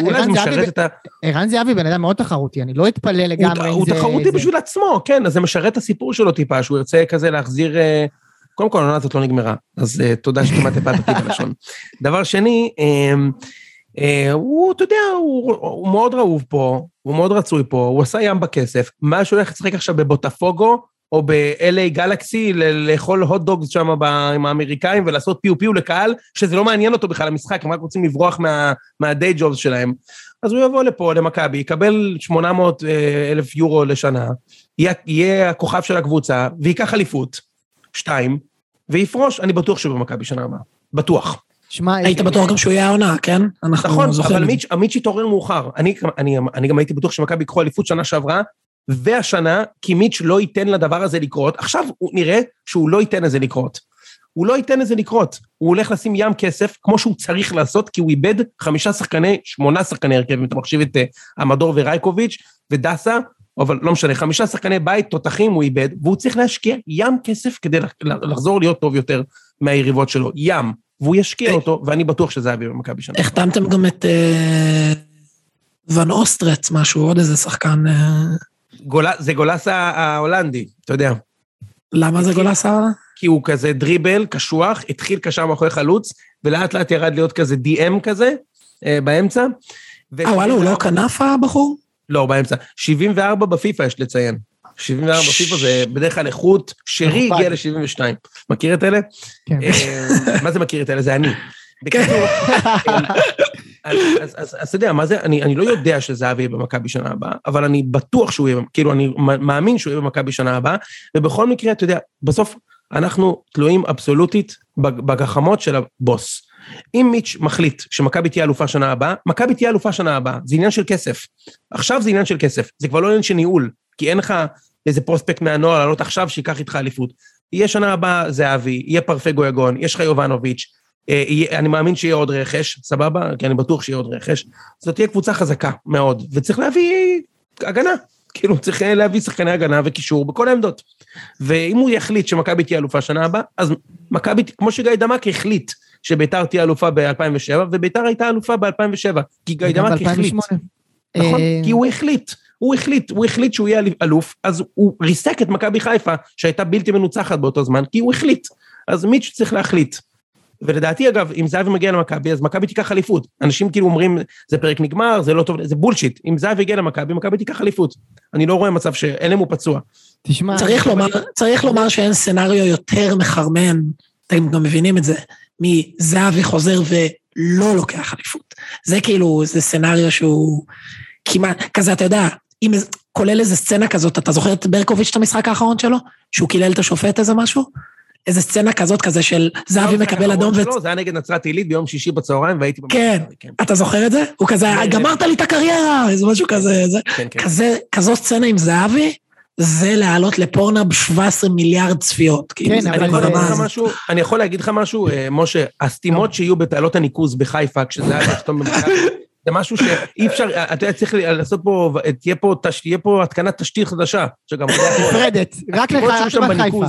ערן זהבי- בן אדם מאוד תחרותי, אני לא אתפלא לגמרי הוא, תחרותי בשביל עצמו, כן, אז זה משרת את הסיפור שלו טיפה, שהוא ירצה כזה להחזיר... אה, קודם כל, העונה הזאת לא נגמרה, אז אה, תודה שכמעט הפעת אותי בלשון. דבר שני, אה, אה, הוא, אתה יודע, הוא, הוא מאוד רעוב פה, הוא מאוד רצוי פה, הוא עשה ים בכסף, מה שהוא הולך לשחק עכשיו בבוטפוגו, או ב-LA גלקסי, לאכול הוט-דוגס שם ב- עם האמריקאים ולעשות פיו פיו לקהל, שזה לא מעניין אותו בכלל המשחק, הם רק רוצים לברוח מה- מהדיי ג'ובס שלהם. אז הוא יבוא לפה, למכבי, יקבל 800 אה, אלף יורו לשנה, יהיה, יהיה הכוכב של הקבוצה, וייקח אליפות, שתיים, ויפרוש, אני בטוח שהוא במכבי שנה הבאה. בטוח. שמע, היית בטוח גם שהוא יהיה העונה, כן? אנחנו נכון, זוכרים אבל זה. מיץ', מיץ' התעורר מאוחר. אני, אני, אני גם הייתי בטוח שמכבי ייקחו אליפות שנה שעברה, והשנה, כי מיץ' לא ייתן לדבר הזה לקרות. עכשיו הוא נראה שהוא לא ייתן לזה לקרות. הוא לא ייתן לזה לקרות. הוא הולך לשים ים כסף, כמו שהוא צריך לעשות, כי הוא איבד חמישה שחקני, שמונה שחקני הרכב, אם אתה מחשיב את אה, המדור ורייקוביץ' ודסה, אבל לא משנה, חמישה שחקני בית, תותחים הוא איבד, והוא צריך להשקיע ים כסף כדי לח- לחזור להיות טוב יותר מהיריבות שלו. ים. והוא ישקיע אה. אותו, ואני בטוח שזה יביא במכבי שנה. החתמתם גם את אה, ון אוסטרץ, משהו, עוד איזה שחקן. גול, זה גולס ה- ההולנדי, אתה יודע. למה זה גולסה? כי הוא כזה דריבל, קשוח, התחיל קשר מאחורי חלוץ, ולאט לאט ירד להיות כזה DM כזה, אה, באמצע. אה, וואלה, הוא לא כנף הבחור? לא, באמצע. 74 בפיפא יש לציין. 74 בפיפא זה בדרך כלל איכות, שרי. הגיע ל-72. מכיר את אלה? כן. אה, מה זה מכיר את אלה? זה אני. בקיצור, אה, אז, אתה יודע, מה זה, אני, אני לא יודע שזהבי יהיה במכבי שנה הבאה, אבל אני בטוח שהוא יהיה, כאילו, אני מאמין שהוא יהיה במכבי שנה הבאה, ובכל מקרה, אתה יודע, בסוף אנחנו תלויים אבסולוטית בג- בגחמות של הבוס. אם מיץ' מחליט שמכבי תהיה אלופה שנה הבאה, מכבי תהיה אלופה שנה הבאה, זה עניין של כסף. עכשיו זה עניין של כסף, זה כבר לא עניין של ניהול, כי אין לך איזה פרוספקט מהנוער לעלות עכשיו שייקח איתך אליפות. יהיה שנה הבאה זהבי, יהיה פרפגו יגון, יש לך יובנוביץ', אני מאמין שיהיה עוד רכש, סבבה? כי אני בטוח שיהיה עוד רכש. זאת תהיה קבוצה חזקה מאוד, וצריך להביא הגנה. כאילו, צריך להביא שחקני הגנה וקישור בכל העמדות. ואם הוא יחליט שמכבי תהיה אלופה שנה הבאה, אז מכבי, כמו שגיא דמק החליט שביתר תהיה אלופה ב-2007, וביתר הייתה אלופה ב-2007, כי גיידמק החליט. נכון, אה, כי הוא החליט. הוא החליט, הוא החליט שהוא יהיה אלוף, אז הוא ריסק את מכבי חיפה, שהייתה בלתי מנוצחת באותו זמן, כי הוא החליט. אז מישהו צריך להחליט. ולדעתי אגב, אם זהבי מגיע למכבי, אז מכבי תיקח אליפות. אנשים כאילו אומרים, זה פרק נגמר, זה לא טוב, זה בולשיט. אם זהבי יגיע למכבי, מכבי תיקח אליפות. אני לא רואה מצב שאין להם הוא פצוע. תשמע, צריך לומר, צריך לומר שאין סצנריו יותר מחרמן, אתם גם מבינים את זה, מזהבי חוזר ולא לוקח אליפות. זה כאילו, זה סצנריו שהוא כמעט, כזה, אתה יודע, אם, כולל איזה סצנה כזאת, אתה זוכר את ברקוביץ' את המשחק האחרון שלו? שהוא קילל את השופט איזה משהו? איזה סצנה כזאת כזה של זהבי מקבל אדום ו... זה היה נגד נצרת עילית ביום שישי בצהריים והייתי... כן, אתה זוכר את זה? הוא כזה, גמרת לי את הקריירה, איזה משהו כזה, זה. כן, כן. כזה, כזו סצנה עם זהבי, זה להעלות לפורנאב 17 מיליארד צפיות. כאילו, כן, אבל אני יכול להגיד לך משהו, אה, משה, הסתימות שיהיו בתעלות הניקוז בחיפה, כשזה היה לחתום במכבי, זה משהו שאי אפשר, אתה יודע, צריך לעשות פה, תהיה פה, תש- תהיה פה התקנת תשתית חדשה, שגם... נפרדת, רק לך, רק לחיפה.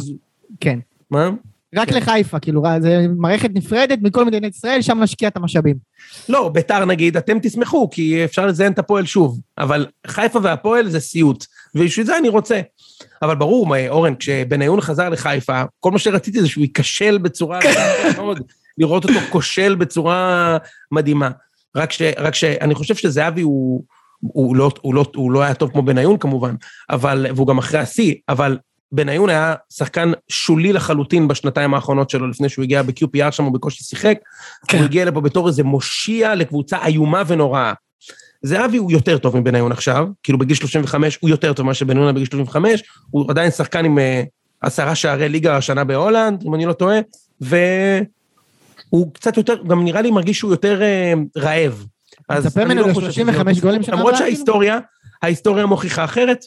כן. מה? רק לחיפה, כאילו, זה מערכת נפרדת מכל מדינת ישראל, שם נשקיע את המשאבים. לא, ביתר נגיד, אתם תשמחו, כי אפשר לזיין את הפועל שוב, אבל חיפה והפועל זה סיוט, ובשביל זה אני רוצה. אבל ברור, מה, אורן, כשבניון חזר לחיפה, כל מה שרציתי זה שהוא ייכשל בצורה... מאוד, לראות אותו כושל בצורה מדהימה. רק ש... רק שאני חושב שזהבי הוא... הוא לא, הוא, לא, הוא לא היה טוב כמו בניון כמובן, אבל, והוא גם אחרי השיא, אבל בניון היה שחקן שולי לחלוטין בשנתיים האחרונות שלו, לפני שהוא הגיע ב-QPR שם, הוא בקושי שיחק. כן. הוא הגיע לפה בתור איזה מושיע לקבוצה איומה ונוראה. זהבי הוא יותר טוב מבניון עכשיו, כאילו בגיל 35 הוא יותר טוב ממה שבניון היה בגיל 35, הוא עדיין שחקן עם אה, עשרה שערי ליגה השנה בהולנד, אם אני לא טועה, והוא קצת יותר, גם נראה לי מרגיש שהוא יותר אה, רעב. אז אני לא חושב שזה ל-35 עוד גולים שנה למרות כאילו? שההיסטוריה, ההיסטוריה מוכיחה אחרת.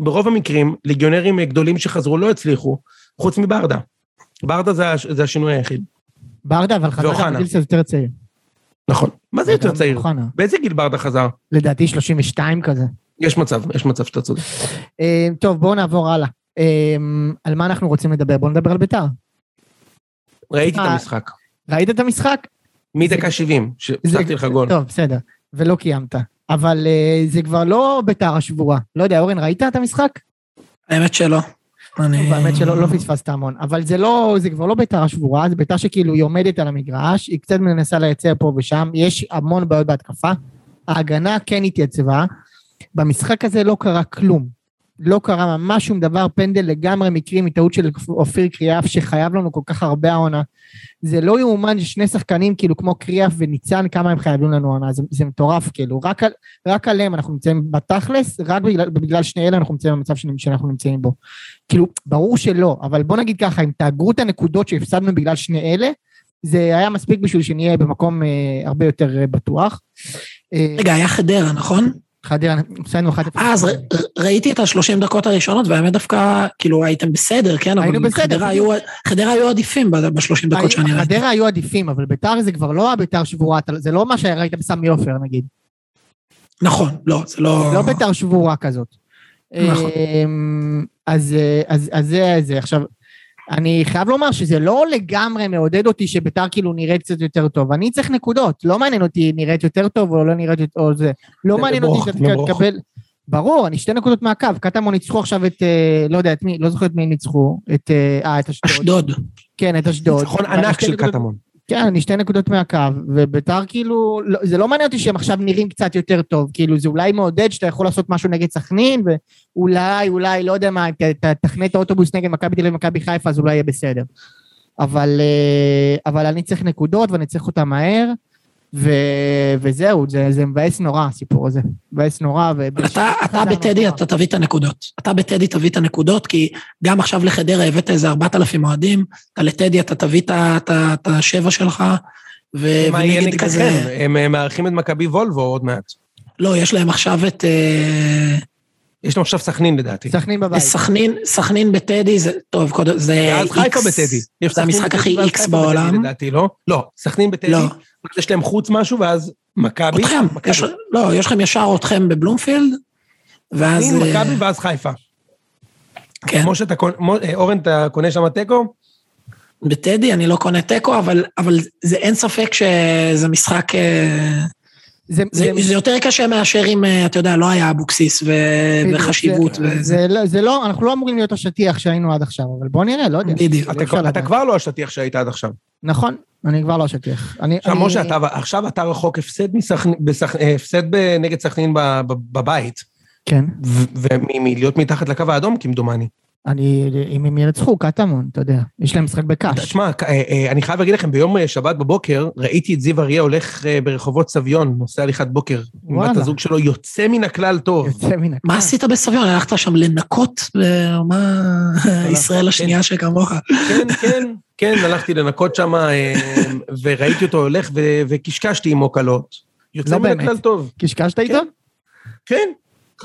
ברוב המקרים, ליגיונרים גדולים שחזרו לא הצליחו, חוץ מברדה. ברדה זה, הש- זה השינוי היחיד. ברדה, אבל חזר. בגיל קצת יותר צעיר. נכון. מה זה יותר צעיר? אוחנה. באיזה גיל ברדה חזר? לדעתי 32 כזה. יש מצב, יש מצב שאתה צודק. אה, טוב, בואו נעבור הלאה. אה, על מה אנחנו רוצים לדבר? בואו נדבר על ביתר. ראיתי את אה, המשחק. ראית את המשחק? מדקה 70, זה- שהצלחתי לך גול. טוב, בסדר. ולא קיימת. אבל אה, זה כבר לא ביתר השבורה. לא יודע, אורן, ראית את המשחק? האמת שלא. אני... באמת שלא לא פספסת המון. אבל זה לא, זה כבר לא ביתר השבורה, זה ביתר שכאילו היא עומדת על המגרש, היא קצת מנסה לייצר פה ושם, יש המון בעיות בהתקפה. ההגנה כן התייצבה. במשחק הזה לא קרה כלום. לא קרה ממש שום דבר, פנדל לגמרי מקרי מטעות של אופיר קריאף שחייב לנו כל כך הרבה העונה. זה לא יאומן ששני שחקנים כאילו כמו קריאף וניצן, כמה הם חייבים לנו העונה, זה, זה מטורף כאילו, רק, על, רק עליהם אנחנו נמצאים בתכלס, רק בגלל, בגלל שני אלה אנחנו נמצאים במצב שאנחנו נמצאים בו. כאילו, ברור שלא, אבל בוא נגיד ככה, אם תאגרו את הנקודות שהפסדנו בגלל שני אלה, זה היה מספיק בשביל שנהיה במקום אה, הרבה יותר אה, בטוח. אה, רגע, היה חדרה, נכון? חדרה, הפסדנו 1-0. אז ראיתי את השלושים דקות הראשונות, והאמת דווקא, כאילו, הייתם בסדר, כן? היינו בסדר, חדרה. היו- עדיפים בשלושים דקות שאני ראיתי. חדרה היו עדיפים, אבל ביתר זה כבר לא הביתר שבורה, אתה- זה לא מה שראית בסמי עופר נגיד. נכון, לא, זה לא... לא ביתר שבורה כזאת. נכון. אמ, אז, אה, אז, אז זה זה. עכשיו, אני חייב לומר שזה לא לגמרי מעודד אותי שביתר כאילו נראית קצת יותר טוב. אני צריך נקודות, לא מעניין אותי נראית יותר טוב או לא נראית יותר או זה. לא זה מעניין אותי לברוך. לקבל... ברור, אני שתי נקודות מהקו. קטמון ניצחו עכשיו את, אה, לא יודע את מי, לא זוכר את מי ניצחו. את, אה, אה, את אשדוד. אשדוד. כן, את אשדוד. ניצחון ענק של קטמון. כן, אני שתי נקודות מהקו, וביתר כאילו, לא, זה לא מעניין אותי שהם עכשיו נראים קצת יותר טוב, כאילו זה אולי מעודד שאתה יכול לעשות משהו נגד סכנין, ואולי, אולי, לא יודע מה, ת- ת- תכנה את האוטובוס נגד מכבי תל אביב ומכבי חיפה, אז אולי יהיה בסדר. אבל, אה, אבל אני צריך נקודות ואני צריך אותן מהר, ו, וזהו, זה, זה מבאס נורא הסיפור הזה, מבאס נורא. ו... אתה, אתה בטדי, אתה תביא את הנקודות. אתה בטדי תביא את הנקודות, כי גם עכשיו לחדרה הבאת איזה 4,000 אוהדים, אתה לטדי אתה תביא את השבע שלך, ו- מה יהיה ונגד כזה... הם מארחים את מכבי וולבו עוד מעט. לא, יש להם עכשיו את... אה, יש להם עכשיו סכנין לדעתי. סכנין בבית. סכנין, סכנין בטדי, זה... טוב, קודם, זה ואז חיפה איקס. בטדי. זה המשחק הכי איקס בעולם. לדעתי, לא? לא, סכנין בטדי, לא. יש להם חוץ משהו, ואז מכבי. אתכם. יש, לא, יש לכם ישר אתכם בבלומפילד, ואז... סכנין, אה, מכבי ואז חיפה. כן, כמו שאתה קונה, אה, אורן, אתה קונה שם תיקו? בטדי, אני לא קונה תיקו, אבל, אבל זה אין ספק שזה משחק... אה, זה, זה, זה יותר קשה מאשר אם, אה, אתה יודע, לא היה אבוקסיס ו... וחשיבות. זה, וזה. זה, לא- זה לא, אנחנו לא אמורים להיות השטיח שהיינו עד עכשיו, אבל בוא נראה, לא יודע. בדיוק. אתה, כבר- אתה. כבר לא השטיח שהיית עד עכשיו. נכון, אני כבר לא השטיח. אני, עכשיו, אני- משה, אתה, עכשיו אתה רחוק הפסד, מסכנ... בסכ... הפסד נגד סכנין ב... ב... בבית, כן. ומלהיות מתחת לקו האדום, כמדומני. אני, אם הם ינצחו, קטמון, אתה יודע. יש להם משחק בקאש. תשמע, אה, אה, אני חייב להגיד לכם, ביום אה, שבת בבוקר, ראיתי את זיו אריה הולך ברחובות סביון, נוסע הליכת בוקר, עם בת וואלה. הזוג שלו, יוצא מן הכלל טוב. יוצא מן הכלל. מה עשית בסביון? הלכת שם לנקות? מה... ישראל השנייה שכמוך. כן, כן, כן, הלכתי לנקות שם, וראיתי אותו הולך, וקשקשתי עמו קלות. יוצא לא מן. הכלל טוב. קשקשת איתו? כן.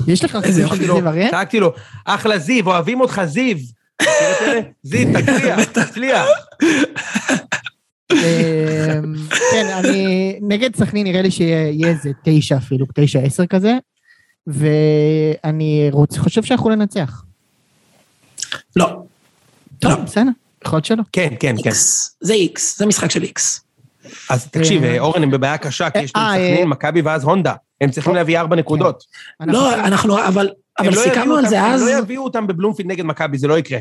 יש לך חיבור של זיו אריה? צעקתי לו, אחלה זיו, אוהבים אותך זיו. זיו, תצליח, תצליח. אמ, כן, אני... נגד סכנין נראה לי שיהיה איזה תשע אפילו, תשע עשר כזה, ואני חושב שאנחנו ננצח. לא. טוב, לא. בסדר, יכול להיות שלא. כן, כן, כן. זה איקס, זה משחק של איקס. אז תקשיב, אה, אורן, הם בבעיה קשה, כי יש להם אה, סכנין, אה, מכבי ואז הונדה. הם צריכים אה, להביא ארבע נקודות. אנחנו- לא, אנחנו, אבל, אבל לא סיכמנו על זה אז. הם לא יביאו אותם בבלומפילד נגד מכבי, זה לא יקרה.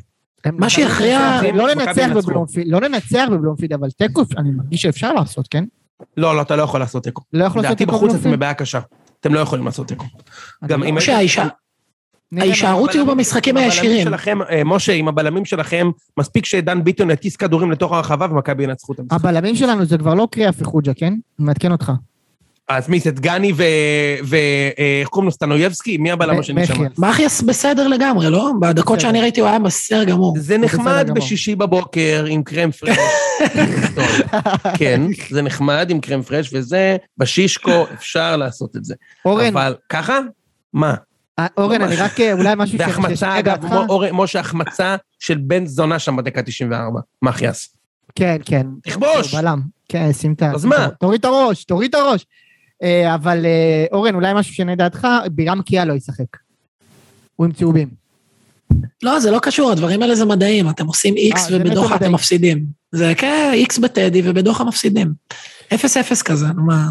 מה שיכריע- לא לנצח. בבלומפילד, לא ננצח בבלומפילד, אבל תיקו, אני מרגיש שאפשר לעשות, כן? לא, לא, אתה לא יכול לעשות תיקו. לא יכול לעשות לדעתי תיקו בחוץ אתם? בבעיה קשה. אתם לא יכולים לעשות תיקו. גם אם... האישה- נראה ההישארות יהיו במשחקים הישירים. שלכם, אה, משה, עם הבלמים שלכם, מספיק שדן ביטון יטיס כדורים לתוך הרחבה ומכבי ינצחו את המשחק. הבלמים שלנו זה כבר לא קריאה וחוג'ה, כן? אני מעדכן אותך. אז מי זה, דגני ואיך קוראים לו, סטנויבסקי? מי הבלם מ- השני שם? מחיאס. מחיאס בסדר לגמרי, לא? בדקות. שאני ראיתי הוא היה בסדר גמור. זה נחמד. בשישי בבוקר עם קרם פרש. כן, זה נחמד עם קרם פרש, וזה, בשישקו אפשר לעשות את זה. אורן, אבל ככה? מה? אה, אורן, ממש. אני רק אה, אולי משהו ש- והחמצה, אגב, משה, החמצה של בן זונה שם בדקה 94. מחיאס. כן, כן. תכבוש! בלם. כן, שים את ה... אז מה? תוריד את הראש, תוריד את הראש. אה, אבל אה, אורן, אולי משהו שישנה דעתך, בירם קיאה לא ישחק. הוא עם צהובים. לא, זה לא קשור, הדברים האלה זה מדעים. אתם עושים איקס ובדוחה אתם. מפסידים. זה כן, איקס בטדי ובדוחה מפסידים. אפס אפס כזה, נו מה.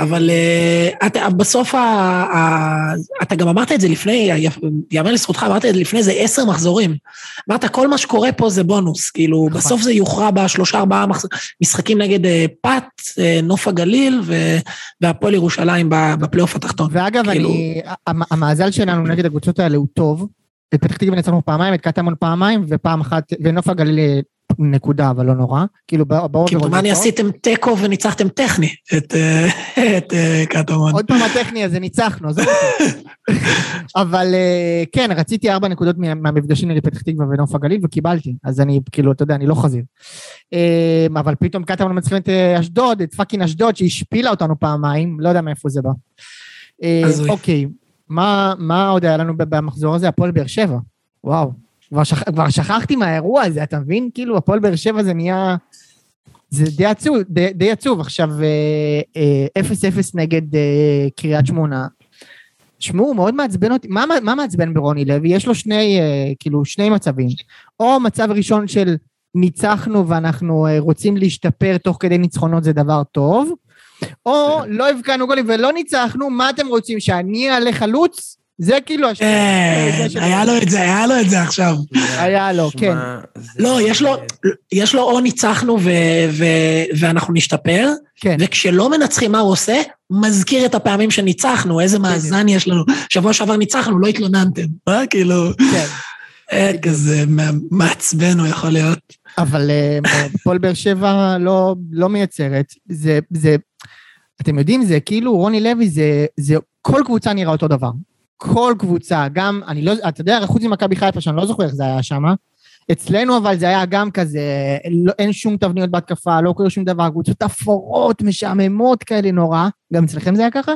אבל אה, אתה- בסוף, ה- ה- אתה גם אמרת את זה לפני, יאמר לזכותך, אמרת את זה לפני איזה עשר מחזורים. אמרת, כל מה שקורה פה זה בונוס, כאילו, נכון. בסוף זה יוכרע בשלושה ארבעה משחקים נגד אה, פת, אה, נוף הגליל והפועל ירושלים בפלייאוף התחתון. ואגב, כאילו- אני... המאזל שלנו נגד הקבוצות האלה הוא טוב. את פתח תקווה ניצחנו פעמיים, את קטמון פעמיים, ופעם אחת, ונוף הגליל אה, נקודה, אבל לא נורא. כאילו, בא- ב overall זה כמדומני טוב. עשיתם תיקו וניצחתם טכני את אה, את, אה, קטמון. עוד פעם הטכני הזה, ניצחנו, עזוב אותי. אבל אה, כן, רציתי ארבע נקודות מה- מהמפגשים נגד פתח תקווה ונוף הגליל, וקיבלתי. אז אני, כאילו, אתה יודע, אני לא חזיר. אבל פתאום קטמון מצליחים את אשדוד, את fucking אשדוד, שהשפילה אותנו פעמיים, לא יודע מאיפה זה בא. אוקיי, מה מה עוד היה לנו במחזור הזה? הפועל באר שבע. וואו. כבר שכ- כבר שכחתי מהאירוע הזה, אתה מבין? כאילו, הפועל באר שבע זה נהיה... זה די עצוב, די, די עצוב. עכשיו, אה, אה, 0-0 נגד אה, קריית שמונה. שמעו, מאוד מעצבן אותי. מה, מה מעצבן ברוני לוי? יש לו שני, אה, כאילו, שני מצבים. או מצב ראשון של ניצחנו ואנחנו אה, רוצים להשתפר תוך כדי ניצחונות זה דבר טוב, או לא הבקענו גולים ולא ניצחנו, מה אתם רוצים, שאני אעלה חלוץ? זה כאילו... של- היה לו את זה, היה לו את זה עכשיו. היה לו, כן. לא, יש לו, יש לו או ניצחנו ואנחנו נשתפר, כן. וכשלא מנצחים מה הוא עושה? מזכיר את הפעמים שניצחנו, איזה מאזן יש לנו. שבוע שעבר ניצחנו, לא התלוננתם. אה, כאילו, כן. אה, כזה מע- מעצבן הוא יכול להיות. אבל אה, הפועל באר שבע לא, לא מייצרת. זה, זה, אתם יודעים, זה כאילו רוני לוי, זה, זה, כל קבוצה נראה אותו דבר. כל קבוצה, גם, אני לא, אתה יודע, חוץ ממכבי חיפה, שאני לא זוכר איך זה היה שם, אצלנו אבל זה היה גם כזה, לא, אין שום תבניות בהתקפה, לא קורה שום דבר, קבוצות אפורות, משעממות כאלה נורא. גם אצלכם זה היה ככה?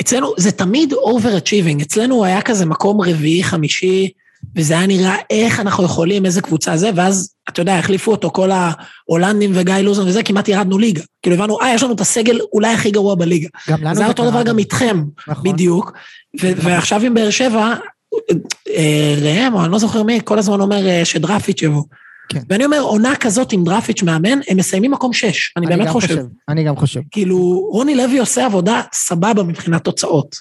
אצלנו זה תמיד overachieving, אצלנו היה כזה מקום רביעי, חמישי, וזה היה נראה איך אנחנו יכולים, איזה קבוצה זה, ואז, אתה יודע, החליפו אותו כל ההולנדים וגיא לוזון וזה, כמעט ירדנו ליגה. כאילו הבנו, אה, יש לנו את הסגל אולי הכי גרוע בליגה. גם לנו זה היה אותו. דבר גם איתכם, נכון. בדיוק. ו- ועכשיו עם באר שבע, אה, ראם, או אני לא זוכר מי, כל הזמן אומר אה, שדרפיץ' יבוא. כן. ואני אומר, עונה כזאת עם דרפיץ' מאמן, הם מסיימים מקום שש, אני באמת גם חושב. אני גם חושב. כאילו, רוני לוי עושה עבודה סבבה מבחינת תוצאות.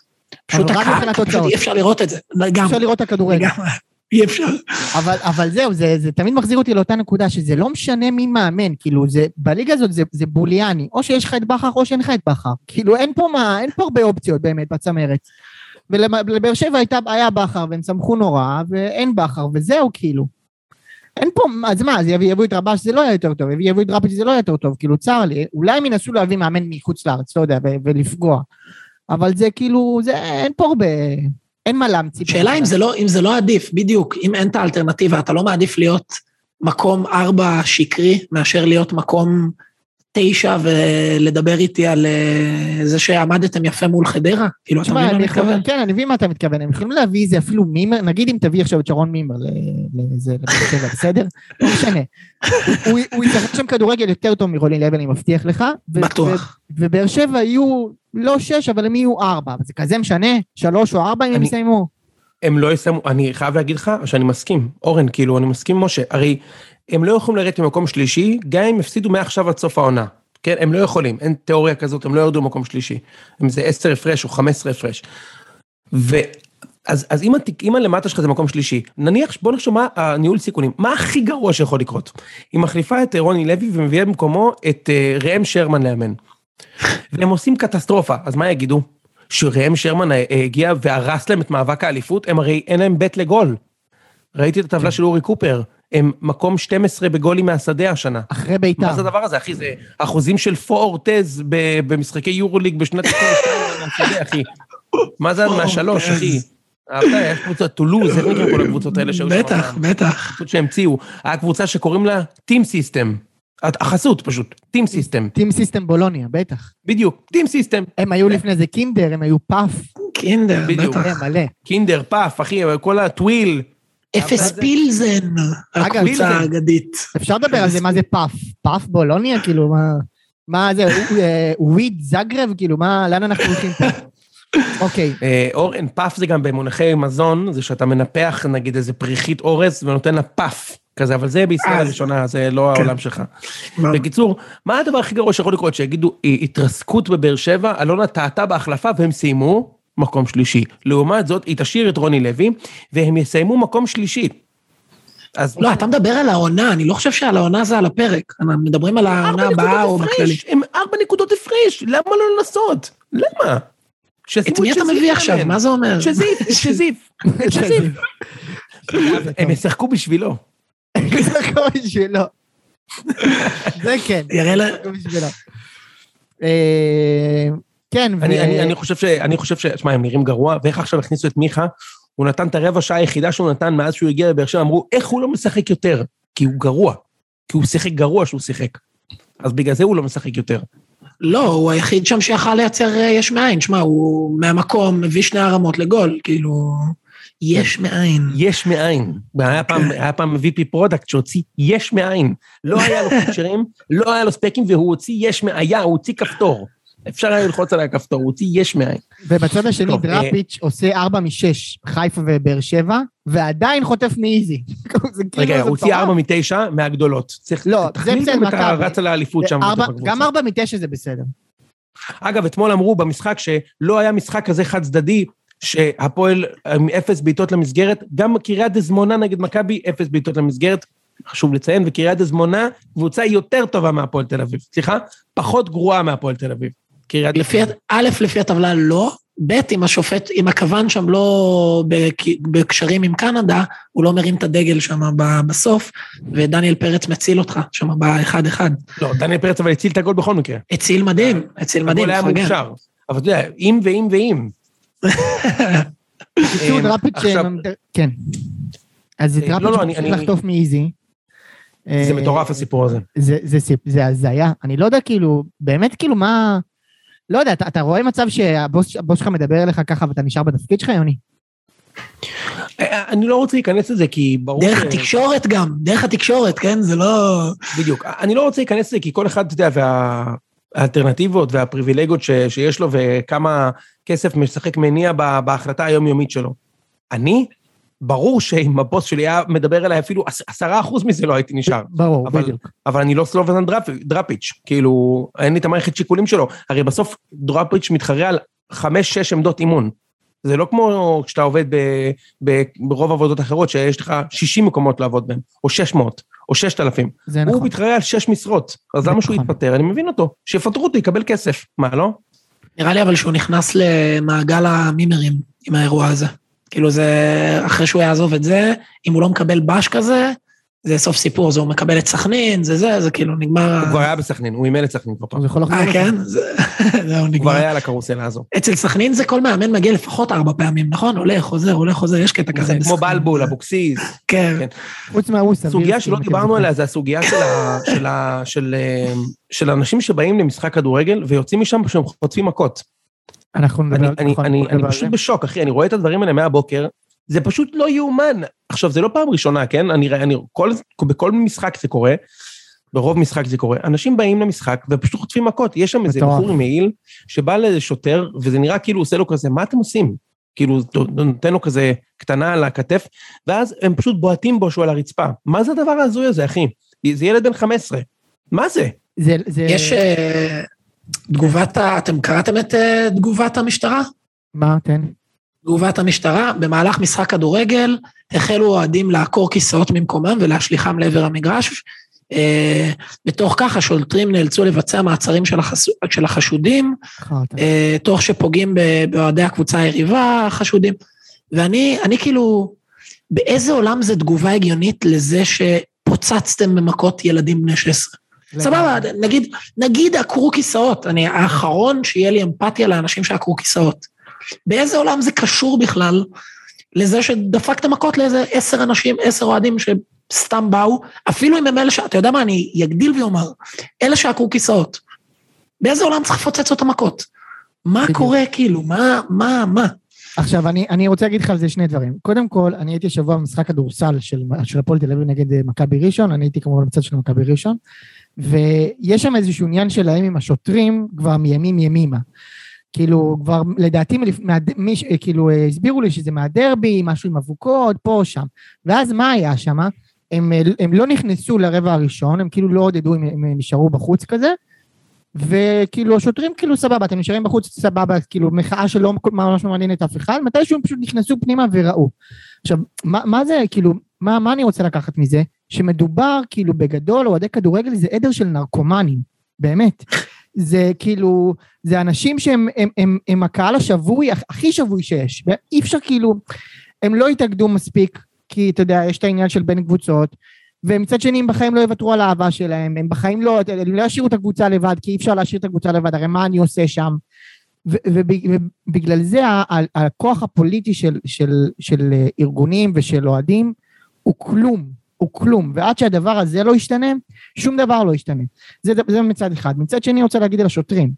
פשוט הקהל, פשוט. אי אפשר לראות את זה. לגמרי. אפשר לראות את הכדורגל. אי אפשר. אבל, אבל זהו, זה, זה תמיד מחזיר אותי לאותה נקודה, שזה לא משנה מי מאמן, כאילו, זה, בליגה הזאת זה, זה בוליאני, או שיש לך את בכר או שאין לך את בכר. כאילו, אין פה מה, אין פה הרבה אופציות באמת בצמרת. ולבאר שבע הייתה, היה בכר, והם שמחו נורא, ואין בכר, וזהו, כאילו. אין פה, אז מה, אז יביאו את רבש זה לא יהיה יותר טוב, יביאו את דראפיץ' זה לא יהיה יותר טוב, כאילו, צר לי, אולי הם ינסו להביא מאמן מחוץ לארץ, לא יודע, ולפגוע. אבל זה כאילו, זה, אין פה הרבה, אין מה להמציא. שאלה אם זה, לא, אם זה לא עדיף, בדיוק, אם אין את האלטרנטיבה, אתה לא מעדיף להיות מקום ארבע שקרי, מאשר להיות מקום תשע ולדבר איתי על אה, זה שעמדתם יפה מול חדרה? כאילו, אתה מבין מה אני מתכוון? כן, אני מבין מה אתה מתכוון, הם יכולים להביא איזה אפילו מימר, נגיד אם תביא עכשיו את שרון מימר לזה, בסדר? לא משנה. הוא- ישחק שם כדורגל יותר טוב מרוני לוי, אני מבטיח לך. בטוח. ובאר שבע יהיו לא שש, אבל הם יהיו ארבע, זה כזה משנה? שלוש או ארבע אם הם יסיימו? הם לא יסיימו, אני חייב להגיד לך שאני מסכים, אורן, כאילו, אני מסכים משה, הרי הם לא יכולים לרדת ממקום שלישי, גם אם יפסידו מעכשיו עד סוף העונה. כן, הם לא יכולים, אין תיאוריה כזאת, הם לא ירדו ממקום שלישי. אם זה 10 הפרש או 15 הפרש. ו... אז, אז אם, התיק- אם הלמטה שלך זה מקום שלישי, נניח, בוא נחשוב מה הניהול סיכונים, מה הכי גרוע שיכול לקרות? היא מחליפה את רוני לוי ומביאה במקומו את אה, ראם שרמן לאמן. והם עושים קטסטרופה, אז מה יגידו? שראם שרמן אה, הגיע והרס להם את מאבק האליפות, הם הרי אין להם בית לגול. ראיתי את הטבלה של אורי קופר, הם מקום 12 בגולים מהשדה השנה. אחרי בית"ר. מה זה הדבר הזה, אחי? זה אחוזים של פור אורטז ב- במשחקי יורוליג בשנת 22 מהשדה, אחי. מה זה מהשלוש, אחי? אהבת, יש קבוצה, טולוז, איך נקרא כל הקבוצות האלה שהיו שם? בטח, בטח. קבוצות שהמציאו. היה קבוצה שקוראים לה Team System. החסות פשוט, Team System. Team System בולוניה, בטח. בדיוק, טים סיסטם. הם היו לפני זה קינדר, הם היו פאף, קינדר. בטח. כן, מלא. קינדר, פאף, אחי, כל הטוויל. אפס פילזן, הקבוצה. האגדית. אפשר לדבר על זה, מה זה פאף? פאף בולוניה? כאילו, מה... מה זה, אה, וויד זגרב? כאילו, מה, לאן אנחנו הולכים פה? אוקיי, אה, אורן, פאף זה גם במונחי מזון, זה שאתה מנפח נגיד איזה פריחית אורז ונותן לה פאף כזה, אבל זה בישראל הראשונה, זה לא כן. העולם שלך. מה? בקיצור, מה הדבר הכי גרוע שיכול לקרות? שיגידו, "אה, התרסקות בבאר שבע, אלונה טעתה בהחלפה והם סיימו מקום שלישי. לעומת זאת, היא תשאיר את רוני לוי, והם יסיימו מקום שלישי. אז לא, אתה מדבר על העונה, אני לא חושב שעל העונה זה על הפרק. אנחנו מדברים על העונה הבאה או בכללי. הם ארבע נקודות הפרש, למה לא לנסות? למה? את מי אתה מביא עכשיו? מה זה אומר? שזיף, שזיף. הם ישחקו בשבילו. זה הכל בשבילו. זה כן. יראה לה... אה, כן, ו... אני, אני, אני חושב ש... אני חושב ש... שמע, הם נראים גרוע, ואיך עכשיו הכניסו את מיכה? הוא נתן את הרבע שעה היחידה שהוא נתן מאז שהוא הגיע לבאר שבע, אמרו, איך הוא לא משחק יותר? כי הוא גרוע. כי הוא שיחק גרוע שהוא שיחק. אז בגלל זה הוא לא משחק יותר. לא, הוא היחיד שם שיכל לייצר אה, יש מאין. שמע, הוא מהמקום מביא שני הרמות לגול, כאילו... יש מאין. יש מאין. היה פעם, היה פעם VP product שהוציא יש מאין. לא היה לו פיצ'רים, לא היה לו ספקים, והוא הוציא יש מאין, היה, הוא הוציא כפתור. אפשר היה ללחוץ על הכפתור, הוא הוציא יש מאין. ובצד השני טוב, דראפיץ' עושה 4 מ-6, חיפה ובאר שבע, ועדיין חוטף מאיזי. כאילו רגע, הוא הוציא מטורף. ארבע מתשע מהגדולות. צריך, לא, זה תכניס בסדר, גם את מכבי. הרץ על האליפות שם. ארבע- בתוך הקבוצה. גם 4 מ-9 זה בסדר. אגב, אתמול אמרו במשחק שלא היה משחק כזה חד צדדי, שהפועל עם אפס בעיטות למסגרת, גם קריית דזמונה נגד מכבי, אפס בעיטות למסגרת, חשוב לציין, וקריית דזמונה, קבוצה יותר טובה מהפועל תל אביב. סליחה? פחות גרועה מהפועל תל אביב. קריית לפי, א', לפי הטבלה לא, ב', אם השופט, אם הכוון שם לא בק- בקשרים עם קנדה, הוא לא מרים את הדגל שם בסוף, ודניאל פרץ מציל אותך שם באחד-אחד. לא, דניאל פרץ אבל הציל את הגול בכל מקרה. הציל מדהים, הציל מדהים, הגול היה. מאושר. אבל אתה יודע, אם ואם ואם. בקיצור, אה, דראפיץ'... כן. אז אה, לא, דראפיץ' לא, אני- ממשיך אני- לחטוף מאיזי. זה אה, מטורף הסיפור הזה. זה, זה, סיפ- זה הזיה, אני לא יודע כאילו, באמת כאילו מה, לא יודע, אתה, רואה מצב שהבוס הבוס שלך מדבר אליך ככה ואתה נשאר בתפקיד שלך, יוני? אני לא רוצה להיכנס לזה, כי ברור... דרך ש- התקשורת גם, דרך התקשורת, כן? זה לא... בדיוק. אני לא רוצה להיכנס לזה, כי כל אחד, אתה יודע, והאלטרנטיבות והפריבילגיות ש, שיש לו, וכמה כסף משחק מניע בהחלטה היומיומית שלו. אני ברור שאם הבוס שלי היה מדבר אליי אפילו עש- עשרה אחוז מזה לא הייתי נשאר. ברור, אבל- בדיוק. אבל אני לא סלובודן דראפ, דראפיץ', כאילו, אין לי את המערכת שיקולים שלו. הרי בסוף דראפיץ' מתחרה על חמש-שש עמדות אימון. זה לא כמו כשאתה עובד ב, ב, ברוב עבודות אחרות, שיש לך 60 מקומות לעבוד בהם, או 600, או 6,000. זה הוא נכון. מתחרה על 6 משרות, אז למה שהוא נכון. יתפטר? אני מבין אותו. שיפטרו אותו, יקבל כסף. מה, לא? נראה לי אבל שהוא נכנס למעגל המימרים עם האירוע הזה. כאילו זה, אחרי שהוא יעזוב את זה, אם הוא לא מקבל בש כזה, זה סוף סיפור, זה הוא מקבל את סכנין, זה זה, זה כאילו נגמר... הוא כבר היה בסכנין, הוא אימן את סכנין כבר פעם. הוא יכול לחזור אה. כן? זה- זהו, הוא כבר נגמר. היה על הקרוסלה הזו. אצל סכנין זה כל מאמן מגיע לפחות ארבע פעמים, נכון? הולך, חוזר, הולך, חוזר, יש קטע כזה. זה כמו. בלבול, אבוקסיס. כן. כן. חוץ סביר. סוגיה כי שלא אתם דיברנו. עליה זה הסוגיה של, אה, של אנשים שבאים למשחק כדורגל ויוצאים משם שהם חוטפים מכות. אנחנו אני, נדבר, אני, נכון, אני, אני על פשוט. בשוק, אחי, אני רואה את הדברים האלה מהבוקר, זה פשוט לא יאומן. עכשיו, זה לא פעם ראשונה, כן? אני, אני, כל, בכל משחק זה קורה, ברוב משחק זה קורה, אנשים באים למשחק ופשוט חוטפים מכות. יש שם איזה. בחור עם מעיל שבא לשוטר, וזה נראה כאילו עושה לו כזה, מה אתם עושים? כאילו, נותן לו כזה קטנה על הכתף, ואז הם פשוט בועטים בו שהוא על הרצפה. מה זה הדבר ההזוי הזה, אחי? זה ילד בן 15. מה זה? זה, זה... יש אה, תגובת, ה- אתם קראתם את אה, תגובת המשטרה? מה, תן. תגובת המשטרה, במהלך משחק כדורגל החלו אוהדים לעקור כיסאות ממקומם ולהשליכם לעבר המגרש. אה, בתוך כך השוטרים נאלצו לבצע מעצרים של, החס... של החשודים, חרטא. אה, תוך שפוגעים באוהדי הקבוצה היריבה החשודים. ואני אני כאילו, באיזה עולם זה תגובה הגיונית לזה שפוצצתם במכות ילדים בני 16? סבבה, נגיד, נגיד עקרו כיסאות, אני האחרון שיהיה לי אמפתיה לאנשים שעקרו כיסאות. באיזה עולם זה קשור בכלל לזה שדפקת מכות לאיזה עשר אנשים, עשר אוהדים שסתם באו, אפילו אם הם אלה ש... אתה יודע מה, אני אגדיל ואומר, אלה שעקרו כיסאות. באיזה עולם צריך לפוצץ אותם מכות? מה בדיוק. קורה כאילו? מה, מה, מה? עכשיו, אני, אני רוצה להגיד לך על זה שני דברים. קודם כל, אני הייתי השבוע במשחק כדורסל של, של הפועל תל אביב נגד אה, מכבי ראשון, אני הייתי כמובן בצד של מכבי ראשון, ויש שם איזשהו עניין שלהם עם השוטרים כבר מימים ימימה. כאילו, כבר לדעתי. מי, כאילו, אה, הסבירו לי שזה מהדרבי, משהו עם אבוקות, פה או שם. ואז מה היה שם? הם, אה, הם לא נכנסו לרבע הראשון, הם כאילו לא עודדו, הם, הם נשארו בחוץ כזה, וכאילו השוטרים כאילו סבבה, אתם נשארים בחוץ סבבה, כאילו מחאה שלא ממש מעניינת אף אחד, מתישהו הם פשוט נכנסו פנימה וראו. עכשיו, מה, מה זה, כאילו, מה, מה אני רוצה לקחת מזה? שמדובר כאילו בגדול, אוהדי כדורגל זה עדר של נרקומנים, באמת. זה כאילו, זה אנשים שהם הם, הם, הם הקהל השבוי, הכי שבוי שיש. אי אפשר כאילו, הם לא התאגדו מספיק, כי אתה יודע, יש את העניין של בין קבוצות, ומצד שני הם בחיים לא יוותרו על האהבה שלהם, הם בחיים לא, הם לא ישאירו את הקבוצה לבד, כי אי אפשר להשאיר את הקבוצה לבד, הרי מה אני עושה שם? ובגלל זה הכוח הפוליטי של, של, של אה, ארגונים ושל אוהדים הוא כלום, הוא כלום, ועד שהדבר הזה לא ישתנה, שום דבר לא ישתנה. זה, זה מצד אחד. מצד שני אני רוצה להגיד על השוטרים.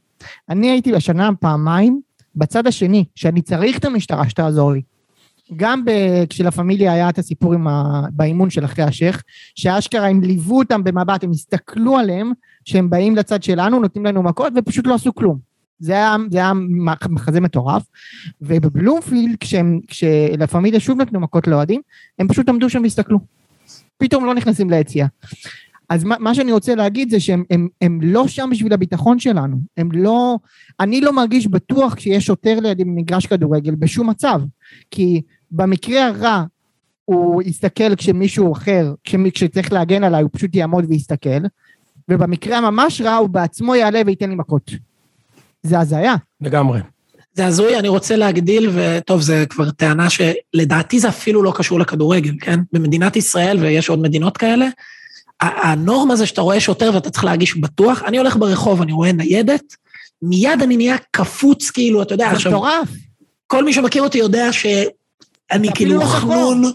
אני הייתי השנה פעמיים בצד השני, שאני צריך את המשטרה שתעזור לי. גם ב- כשלה פמיליה היה את הסיפור עם ה... באימון של אחרי השייח, שאשכרה הם ליוו אותם במבט, הם הסתכלו עליהם, שהם באים לצד שלנו, נותנים לנו מכות, ופשוט לא עשו כלום. זה היה, זה היה מחזה מטורף. ובבלומפילד, כשלה פמיליה שוב נתנו מכות לאוהדים, הם פשוט עמדו שם והסתכלו. פתאום לא נכנסים ליציאה. אז מה, מה שאני רוצה להגיד זה שהם הם, הם לא שם בשביל הביטחון שלנו. הם לא... אני לא מרגיש בטוח כשיש שוטר לידי במגרש כדורגל בשום מצב. כי במקרה הרע הוא יסתכל כשמישהו אחר, כשצריך להגן עליי הוא פשוט יעמוד ויסתכל, ובמקרה הממש רע הוא בעצמו יעלה וייתן לי מכות. זה הזיה. לגמרי. זה הזוי, אני רוצה להגדיל, וטוב, זה כבר טענה שלדעתי זה אפילו לא קשור לכדורגל, כן? במדינת ישראל, ויש עוד מדינות כאלה, הנורמה זה שאתה רואה שוטר ואתה צריך להרגיש בטוח, אני הולך ברחוב, אני רואה ניידת, מיד אני נהיה קפוץ, כאילו, אתה יודע, זה עכשיו, מטורף. כל מי שמכיר אותי יודע אתה כאילו לא. חנון, לא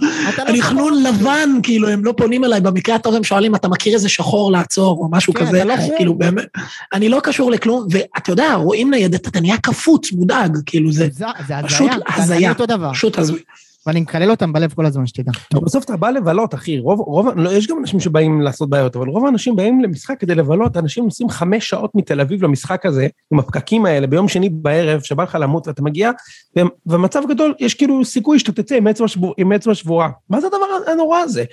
אני. חנון לבן, כאילו, הם לא פונים אליי, במקרה הטוב הם שואלים, אתה מכיר איזה שחור לעצור, או משהו כן, כזה, לא. כאילו, באמת, אני לא קשור לכלום, ואתה יודע, רואים ניידת, אתה נהיה קפוץ, מודאג, כאילו, זה זה זה פשוט הזיה. אני. פשוט הזוי. ואני מקלל אותם בלב כל הזמן, שתדע. בסוף אתה בא לבלות, אחי, רוב, רוב, לא, יש גם אנשים שבאים לעשות בעיות, אבל רוב האנשים באים למשחק כדי לבלות, אנשים נוסעים חמש שעות מתל אביב למשחק הזה, עם הפקקים האלה, ביום שני בערב, שבא לך למות ואתה מגיע, ובמצב גדול, יש כאילו סיכוי שאתה תצא עם אצבע, שבור, עם אצבע שבורה. מה זה הדבר הנורא הזה?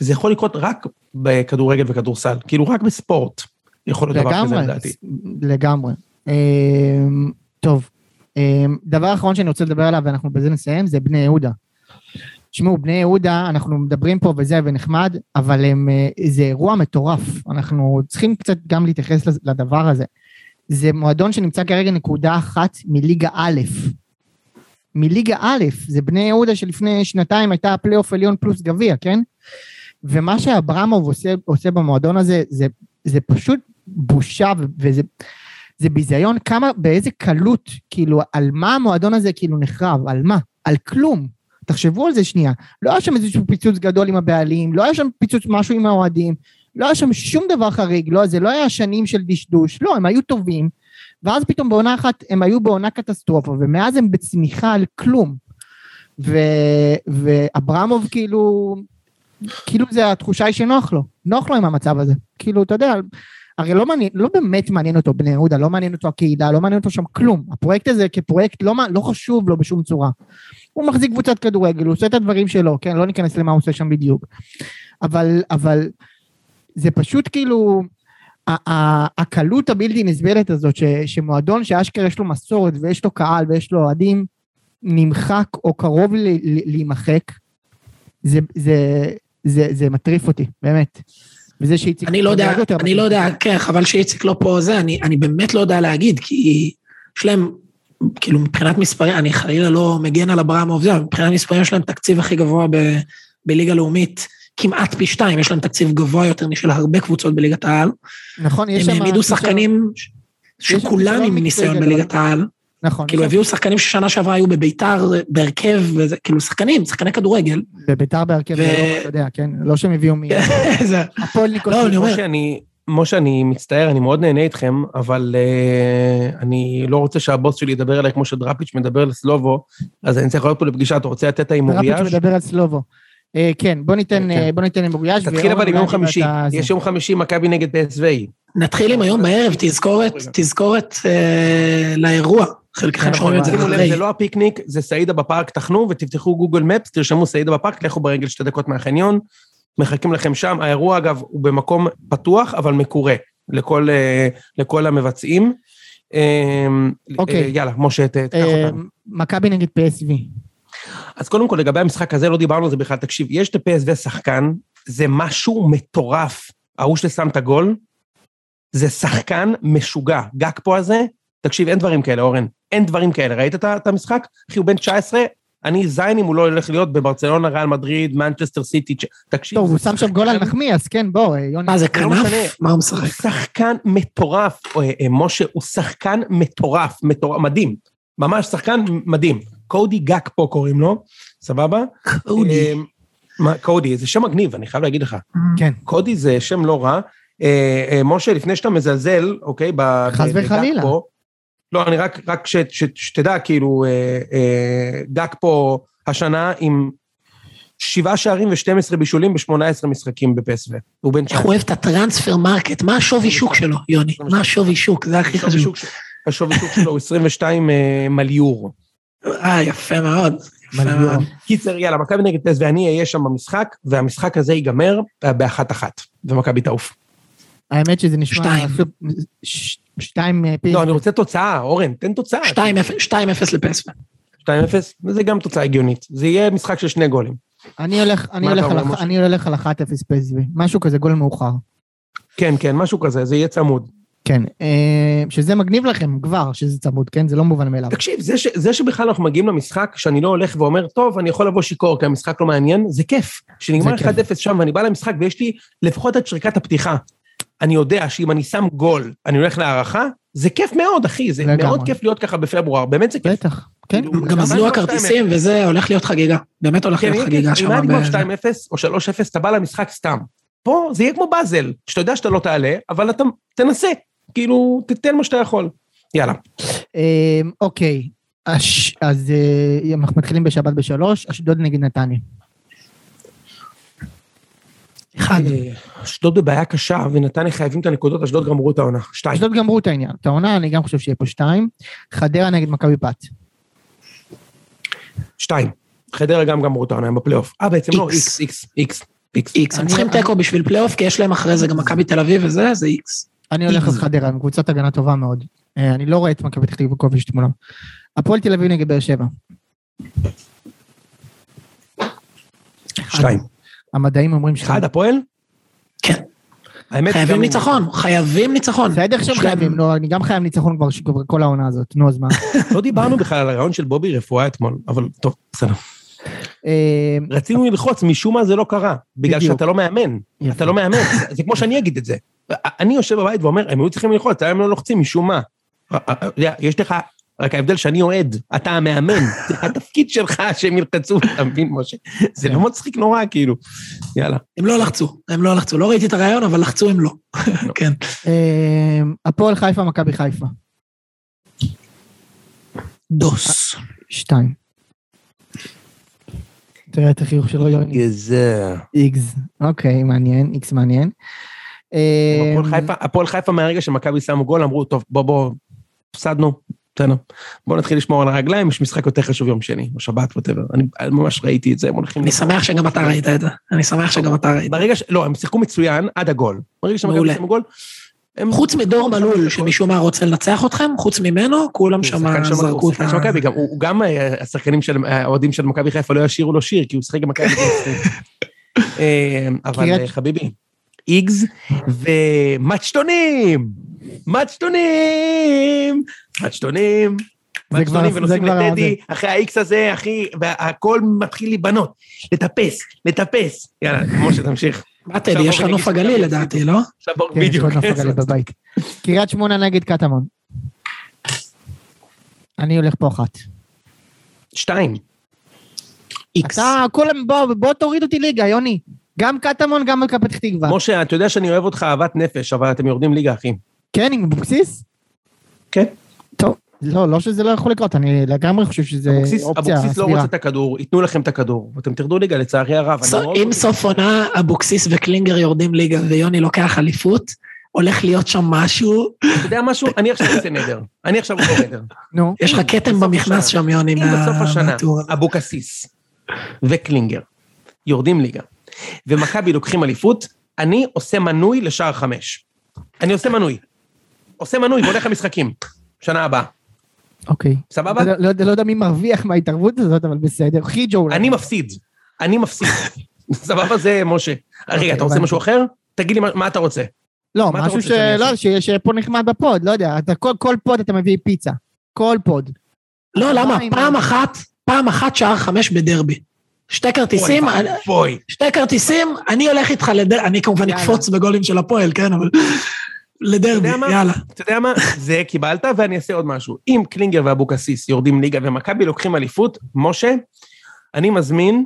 וזה יכול לקרות רק בכדורגל וכדורסל, כאילו רק בספורט יכול להיות דבר כזה לדעתי. לגמרי. אמ, טוב, דבר אחרון שאני רוצה לדבר עליו, ואנחנו בזה נסיים, זה בני יהודה. תשמעו, בני יהודה, אנחנו מדברים פה וזה ונחמד, אבל הם, אה, זה אירוע מטורף. אנחנו צריכים קצת גם להתייחס לדבר הזה. זה מועדון שנמצא כרגע נקודה אחת מליגה א'. מליגה א', זה בני יהודה שלפני שנתיים הייתה פלייאוף עליון פלוס גביע, כן? ומה שאברמוב עושה, עושה במועדון הזה, זה, זה פשוט בושה וזה זה ביזיון כמה, באיזה קלות, כאילו, על מה המועדון הזה כאילו נחרב, על מה? על כלום. תחשבו על זה שנייה. לא היה שם איזשהו פיצוץ גדול עם הבעלים, לא היה שם פיצוץ משהו עם האוהדים, לא היה שם שום דבר חריג, לא, זה לא היה שנים של דשדוש, לא, הם היו טובים, ואז פתאום בעונה אחת הם היו בעונה קטסטרופה, ומאז הם בצמיחה על כלום. ו... ואברמוב כאילו, כאילו זה התחושה היא שנוח לו, נוח לו עם המצב הזה. כאילו, אתה יודע, הרי לא מעניין, לא באמת מעניין אותו בני יהודה, לא מעניין אותו הקהילה, לא מעניין אותו שם כלום. הפרויקט הזה כפרויקט לא, לא חשוב לו בשום צורה. הוא מחזיק קבוצת כדורגל, הוא עושה את הדברים שלו, כן? לא ניכנס למה הוא עושה שם בדיוק. אבל, אבל זה פשוט כאילו, הקלות הבלתי נסבלת הזאת, ש, שמועדון שאשכרה יש לו מסורת ויש לו קהל ויש לו אוהדים, נמחק או קרוב להימחק, זה, זה, זה, זה מטריף אותי, באמת. וזה שאיציק... אני לא יודע, אני לא יודע, כן, חבל שאיציק לא פה זה, אני, אני באמת לא יודע להגיד, כי יש להם, כאילו מבחינת מספרים, אני חלילה לא מגן על אברהם זה, מבחינת מספרים יש להם תקציב הכי גבוה ב, בליגה לאומית, כמעט פי שתיים, יש להם תקציב גבוה יותר משל הרבה קבוצות בליגת העל. נכון, יש שם... הם העמידו שחקנים שכולם עם ניסיון בליגת העל. נכון. כאילו הביאו שחקנים ששנה שעברה היו בביתר, בהרכב, וזה, כאילו שחקנים, שחקני כדורגל. בביתר בהרכב, ו... לא, אתה יודע, כן? לא שהם הביאו מ... הפועל ניקוסיה. לא, אני אומר... משה, אני מצטער, אני מאוד נהנה איתכם, אבל uh, אני לא רוצה שהבוס שלי ידבר אליי כמו שדראפיץ' מדבר לסלובו, אז אני צריך להיות פה לפגישה, אתה רוצה לתת את ההימוריאז'? דראפיץ' מדבר על סלובו. Uh, כן, בוא ניתן, כן. Uh, בוא ניתן הימוריאז'. תתחיל אבל עם יום חמישי, יש יום חמישי מכבי נגד PSV. נתחיל עם היום בערב, תזכורת, תזכורת לאירוע. חלקכם שומעים את זה אחרי. זה לא הפיקניק, זה סעידה בפארק, תחנו ותפתחו גוגל מפס, תרשמו סעידה בפארק, לכו ברגל שתי דקות מהחניון, מחכים לכם שם. האירוע, אגב, הוא במקום פתוח, אבל מקורה לכל, אה, לכל המבצעים. אה, אוקיי. יאללה, משה, תקח אה, אותנו. מכבי נגד PSV. אז קודם כל, לגבי המשחק הזה, לא דיברנו על זה בכלל. תקשיב, יש את PSV שחקן, זה משהו מטורף. ההוא ששם את הגול, זה שחקן משוגע. גג פה הזה, תקשיב, אין דברים כאלה, אורן. אין דברים כאלה. ראית את המשחק? אחי, הוא בן 19, אני זין אם הוא לא הולך להיות בברצלונה, ריאל מדריד, מנצ'סטר סיטי, תקשיב. טוב, הוא שם שם גול על נחמיאס, כן, בוא, יוני. מה, זה כנף? מה הוא משחק? הוא שחקן מטורף, אה, משה, הוא שחקן מטורף, מדהים. ממש שחקן מדהים. קודי גאק פה קוראים לו, סבבה? קודי. אה, קודי, זה שם מגניב, אני חייב להגיד לך. כן. קודי זה שם לא רע. אה, משה, לפני שאתה מזלזל, אוקיי? חס וחלילה. לא, אני רק, רק ש, ש, שתדע, כאילו, אה, אה, גאקפו השנה עם שבעה שערים ו-12 בישולים ב-18 משחקים בפ.ס.וו. הוא בן 19. איך הוא אוהב את ה Transfermarkt, מה השווי שוק שלו, יוני? מה השווי שוק? זה הכי חשוב. השווי שוק שלו הוא 22 אה, מיליון. אה, יפה מאוד. קיצר, יאללה, מכבי נגד פס ואני אהיה שם במשחק, והמשחק הזה ייגמר אה, באחת אחת, ומכבי תעוף. האמת שזה נשמע... שתיים. שתיים אה, פי... לא, אני רוצה תוצאה, אורן, תן תוצאה. שתיים אפס לפסווה. שתיים אפס? וזה גם תוצאה הגיונית. זה יהיה משחק של שני גולים. אני הולך, אני הולך, על, אני הולך על 1-0 פסווי. משהו כזה, גול מאוחר. כן, כן, משהו כזה, זה יהיה צמוד. כן, אה, שזה מגניב לכם כבר שזה צמוד, כן? זה לא מובן מאליו. תקשיב, זה, ש, זה שבכלל אנחנו מגיעים למשחק, שאני לא הולך ואומר, טוב, אני יכול לבוא שיכור כי המשחק לא מעניין, זה כיף. כשנגמר 1-0 שם ואני בא למשחק ויש לי לפחות את שריקת הפתיחה. אני יודע שאם אני שם גול, אני הולך להערכה, זה כיף מאוד, אחי, זה לגמרי. מאוד כיף להיות ככה בפברואר, באמת זה כיף. בטח, כן. כאילו, גם עזלו הכרטיסים וזה הולך להיות חגיגה, באמת הולך כן, להיות חגיגה שם. אם היה נגמר 2-0 או 3-0, אתה בא למשחק סתם. פה זה יהיה כמו באזל, שאתה יודע שאתה לא תעלה, אבל אתה תנסה, כאילו, תתן מה שאתה יכול. יאללה. אמ, אוקיי, אז אה, אנחנו מתחילים בשבת בשלוש, אשדוד נגד נתניה. אחד. אה, אשדוד בבעיה קשה, ונתניה חייבים את הנקודות, אשדוד גמרו את העונה. שתיים. אשדוד גמרו את העניין. את העונה, אני גם חושב שיהיה פה שתיים. חדרה נגד מכבי פת. שתיים. חדרה גם גמרו את העונה, הם בפלייאוף. אה, בעצם לא, X. איקס, איקס, איקס. איקס. איקס, הם אני- צריכים תיקו בשביל פלייאוף, כי יש להם אחרי זה גם מכבי תל אביב וזה, זה איקס. אני הולך על איקס. חדרה, הם קבוצת הגנה טובה מאוד. אה, אני לא רואה את מכבי פתח תקווה כובשת מולם. הפועל תל אביב נגד באר שבע. שתיים. המדעים אומרים ש... אחד, הפועל? כן. האמת, חייבים ניצחון, חייבים ניצחון. בסדר שהם חייבים, נו, אני גם חייב ניצחון כבר כל העונה הזאת, נו אז מה. לא דיברנו בכלל על הרעיון של בובי רפואה אתמול, אבל טוב, בסדר. אה, רצינו ללחוץ, משום מה זה לא קרה. בגלל. שאתה לא מאמן. אתה לא מאמן. זה- כמו שאני אגיד את זה. אני יושב בבית ואומר, הם היו צריכים ללחוץ, הם לא לוחצים משום מה. אתה יודע, יש לך, רק ההבדל שאני אוהד, אתה המאמן, זה התפקיד שלך שהם ילחצו, אתה מבין, משה? זה לא מצחיק נורא, כאילו. יאללה. הם לא לחצו, הם לא לחצו. לא ראיתי את הרעיון, אבל לחצו הם לא. כן. אה, הפועל חיפה, מכבי חיפה. דוס. שתיים. תראה את החיוך שלו, יוני. גזר. איקס. אוקיי, מעניין, איקס מעניין. אה, הפועל חיפה- הפועל חיפה מהרגע שמכבי שמו גול, אמרו, טוב, בוא, בוא, הפסדנו, בסדר. בוא נתחיל לשמור על הרגליים, יש משחק יותר חשוב יום שני, או שבת, ווטאבר. אני ממש ראיתי את זה, הם הולכים... אני שמח שגם אתה ראית את זה. אני שמח שגם אתה ראית. ברגע ש... לא, הם שיחקו מצוין עד הגול. ברגע שמכבי מעולה. שמו גול, הם... חוץ מדור מלול, שמשום מה רוצה לנצח אתכם, חוץ ממנו, כולם שם זרקו הוא שחקן של. מכבי, הוא גם, אה, השחקנים של, האוהדים של מכבי חיפה לא ישירו לו שיר, כי הוא שיחק במכבי חיפה. אה, אבל אה, חביבי, איגז ומצ'טונים! מצ'טונים! מצ'טונים! זה כבר- מצ'טונים זה ונוסעים לטדי, אחרי האיקס הזה, אחי, והכל מתחיל להיבנות. לטפס, לטפס. יאללה, משה, תמשיך. מה טדי, יש לך נוף הגליל לדעתי, לא? כן, יש בדיוק. לו נוף הגליל בבית. קריית שמונה נגד קטמון. אני הולך פה אחת. שתיים. איקס. אתה, כולם, בוא, בוא תוריד אותי ליגה, יוני. גם קטמון, גם מכבי פתח תקווה. משה, אתה יודע שאני אוהב אותך אהבת נפש, אבל אתם יורדים ליגה, אחי. כן, עם אבוקסיס? כן. טוב, לא, לא שזה לא יכול לקרות, אני לגמרי חושב שזה אבוקסיס, אופציה אבוקסיס לא סבירה. רוצה את הכדור, ייתנו לכם את הכדור, ואתם תרדו ליגה, לצערי הרב. סו- מאוד אם סוף עונה אבוקסיס וקלינגר יורדים ליגה ויוני לוקח אליפות, הולך להיות שם משהו, אתה יודע משהו? אני עכשיו עושה נדר. אני עכשיו עושה נדר. נו, יש לך כתם במכנס שם, יוני, אם מה- בסוף השנה. אבוקסיס וקלינגר יורדים ליגה, ומכבי לוקחים אליפות, אני עושה מנוי לשער חמש. אני עושה מנוי. עושה מנוי והולך למשחקים. שנה הבאה. אוקיי. סבבה? לא, לא, יודע- לא יודע מי מרוויח מההתערבות הזאת, אבל בסדר. חיג'ו אולי. אני מפסיד. אני מפסיד. סבבה זה משה. רגע, אתה רוצה. משהו אחר? תגיד לי מה- מה אתה רוצה. לא, משהו רוצה שלא? שיש שיהיה פה נחמד ב pod, לא יודע. אתה, כל, כל pod אתה מביא פיצה. כל pod. לא, למה? פעם אחת, פעם אחת שער חמש בדרבי. שתי כרטיסים. שתי כרטיסים, אני הולך איתך לדרבי, אני כמובן. אקפוץ בגולים של הפועל, כן, אבל... לדרבי? יאללה. אתה יודע מה? זה קיבלת, ואני אעשה עוד משהו. אם קלינגר ואבוקסיס יורדים ליגה ומכבי לוקחים אליפות, משה, אני מזמין,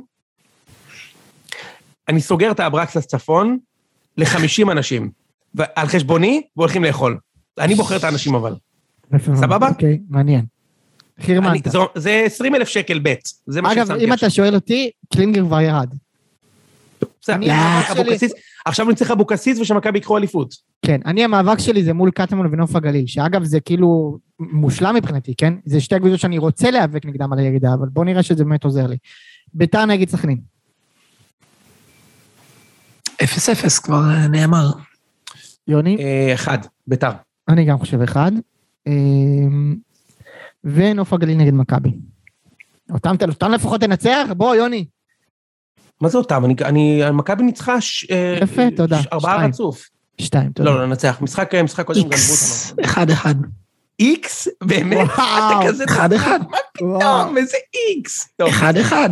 אני סוגר את האברקסס צפון ל-50 אנשים. על חשבוני, והולכים לאכול. אני בוחר את האנשים אבל. סבבה? אוקיי, מעניין. חירמנת. זה 20 אלף שקל בית. זה מה אגב, ששמתי אם אתה שואל אותי, קלינגר כבר ירד. בסדר, אבוקסיס, עכשיו אני צריך אבוקסיס ושמכבי ייקחו אליפות. כן, אני המאבק שלי זה מול קטמון ונוף הגליל, שאגב זה כאילו מושלם מבחינתי, כן? זה שתי קבוצות שאני רוצה להיאבק נגדם על הירידה, אבל בוא נראה שזה באמת עוזר לי. ביתר נגד סכנין. אפס אפס כבר אה, נאמר. יוני? אה, אחד, ביתר. אני גם חושב אחד. אמ, ונוף הגליל נגד מכבי. אותם, אותם לפחות תנצח? בוא, יוני. מה זה אותם? אני, אני, מכבי ניצחה ש, אה, יפה, תודה. ארבעה. רצוף. שתיים, תודה. לא, לא, ננצח. משחק, משחק קודם גנבו איקס, אותנו. אחד אחד. איקס? באמת? וואו. אתה כזה... אחד אחד. מה. פתאום? איזה איקס? אחד אחד.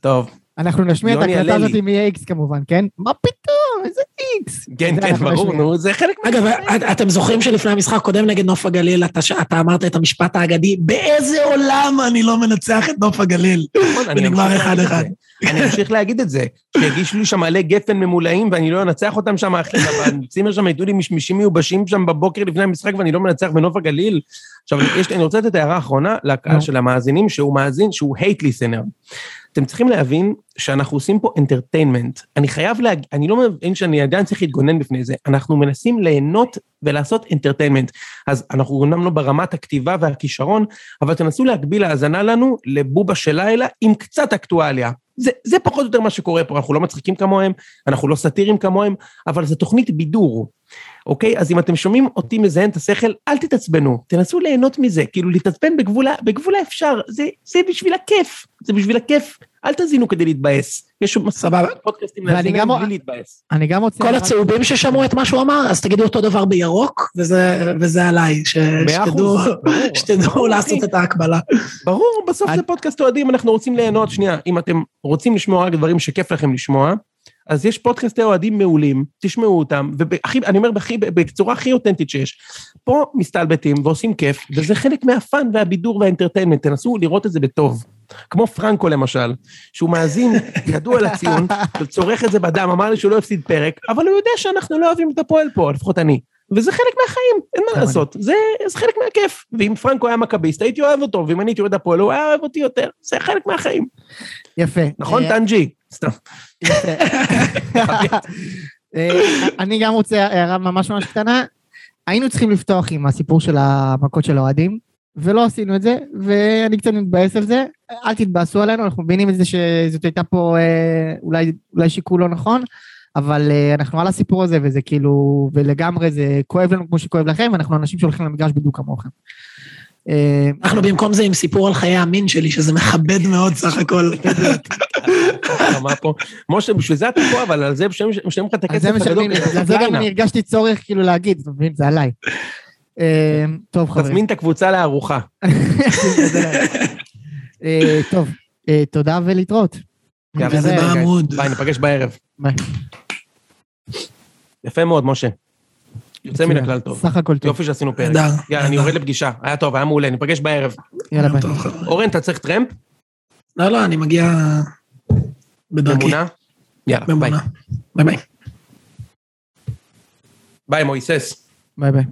טוב. אנחנו נשמיע את ההקלטה. הזאת מ-X כמובן, כן? מה פתאום? איזה איקס. כן, זה כן, ברור. נו, זה חלק מה... אגב, את- אתם זוכרים שלפני המשחק הקודם נגד נוף הגליל, אתה אמרת את המשפט האגדי, באיזה עולם אני לא מנצח את נוף הגליל? נכון, אני ונגמר אחד-אחד. אני אמשיך להגיד את זה. שהגישו לי שם מלא גפן ממולאים ואני לא אנצח אותם שם, אחי. בצימר שם הייתו לי משמישים מיובשים שם בבוקר לפני המשחק ואני לא מנצח בנוף הגליל. עכשיו, יש, לי- אני רוצה לתת הערה האחרונה לקהל. של המאזינים, שהוא מאזין, שהוא hate listener. אתם צריכים להבין שאנחנו עושים פה entertainment. אני חייב להגיד, אני לא מבין שאני עדיין צריך להתגונן בפני זה. אנחנו מנסים ליהנות ולעשות entertainment. אז אנחנו אומנם לא ברמת הכתיבה והכישרון, אבל תנסו להגביל האזנה לנו לבובה של לילה עם קצת אקטואליה. זה, זה פחות או יותר מה שקורה פה, אנחנו לא מצחיקים כמוהם, אנחנו לא סאטירים כמוהם, אבל זו תוכנית בידור, אוקיי? אז אם אתם שומעים אותי מזיין את השכל, אל תתעצבנו, תנסו ליהנות מזה, כאילו להתעצבן בגבול האפשר, זה, זה בשביל הכיף, זה בשביל הכיף, אל תזינו כדי להתבאס. יש סבבה. פודקאסטים ואני להזין בלי להתבאס. אני גם רוצה... כל הצהובים ששמעו את מה שהוא אמר, אז תגידו אותו דבר בירוק, וזה וזה עליי, שתדעו- ברור, לעשות. את ההקבלה. ברור, בסוף זה פודקאסט אוהדים, אנחנו רוצים ליהנות. שנייה, אם אתם רוצים לשמוע רק דברים שכיף לכם לשמוע, אז יש פודקאסטי אוהדים מעולים, תשמעו אותם, והכי, אני אומר בכי, בצורה הכי אותנטית שיש. פה מסתלבטים ועושים כיף, וזה חלק מהפאן והבידור והאנטרטיינמנט, תנסו לראות את זה בטוב. כמו פרנקו למשל, שהוא מאזין, ידוע לציון, וצורך את זה בדם, אמר לי שהוא לא הפסיד פרק, אבל הוא יודע שאנחנו לא אוהבים את הפועל פה, לפחות אני. וזה חלק מהחיים, אין מה. לעשות, זה, זה חלק מהכיף. ואם פרנקו היה מכביסט, הייתי אוהב אותו, ואם אני הייתי אוהד הפועל, הוא היה אוהב אותי יותר, זה חלק מהחיים. יפה. נכון, אה, טנג'י? סתם. יפה. אה, אני גם רוצה הערה ממש ממש קטנה. היינו צריכים לפתוח עם הסיפור של המכות של האוהדים, ולא עשינו את זה, ואני קצת מתבאס על זה. אל תתבאסו עלינו, אנחנו מבינים את זה שזאת הייתה פה אה, אולי, אולי שיקול לא נכון, אבל אה, אנחנו על הסיפור הזה, וזה כאילו, ולגמרי זה כואב לנו כמו שכואב לכם, ואנחנו אנשים שהולכים למגרש בדיוק כמוכם. אה, אנחנו במקום זה עם סיפור על חיי המין שלי, שזה מכבד מאוד סך הכל. משה, בשביל זה אתה פה, אבל על זה משלמים לך את על הכסף זה משלמים לי, הגדול. בגלל זה גם אני הרגשתי צורך כאילו להגיד, אתה מבין? זה עליי. אה, טוב חברים. תזמין את הקבוצה לארוחה. אה, טוב, אה, תודה ולהתראות. וזה ביי, בעמוד. ביי, ניפגש בערב. ביי. יפה מאוד, משה. יוצא מן הכלל טוב. סך הכל טוב. יופי שעשינו פרק. יאללה, אני. יורד לפגישה. היה טוב, היה מעולה, ניפגש בערב. יאללה ביי. אורן, אתה צריך טרמפ? לא, לא, אני מגיע בדרכי. ממונה? יאללה, ביי. ביי ביי. ביי, מויסס. ביי ביי.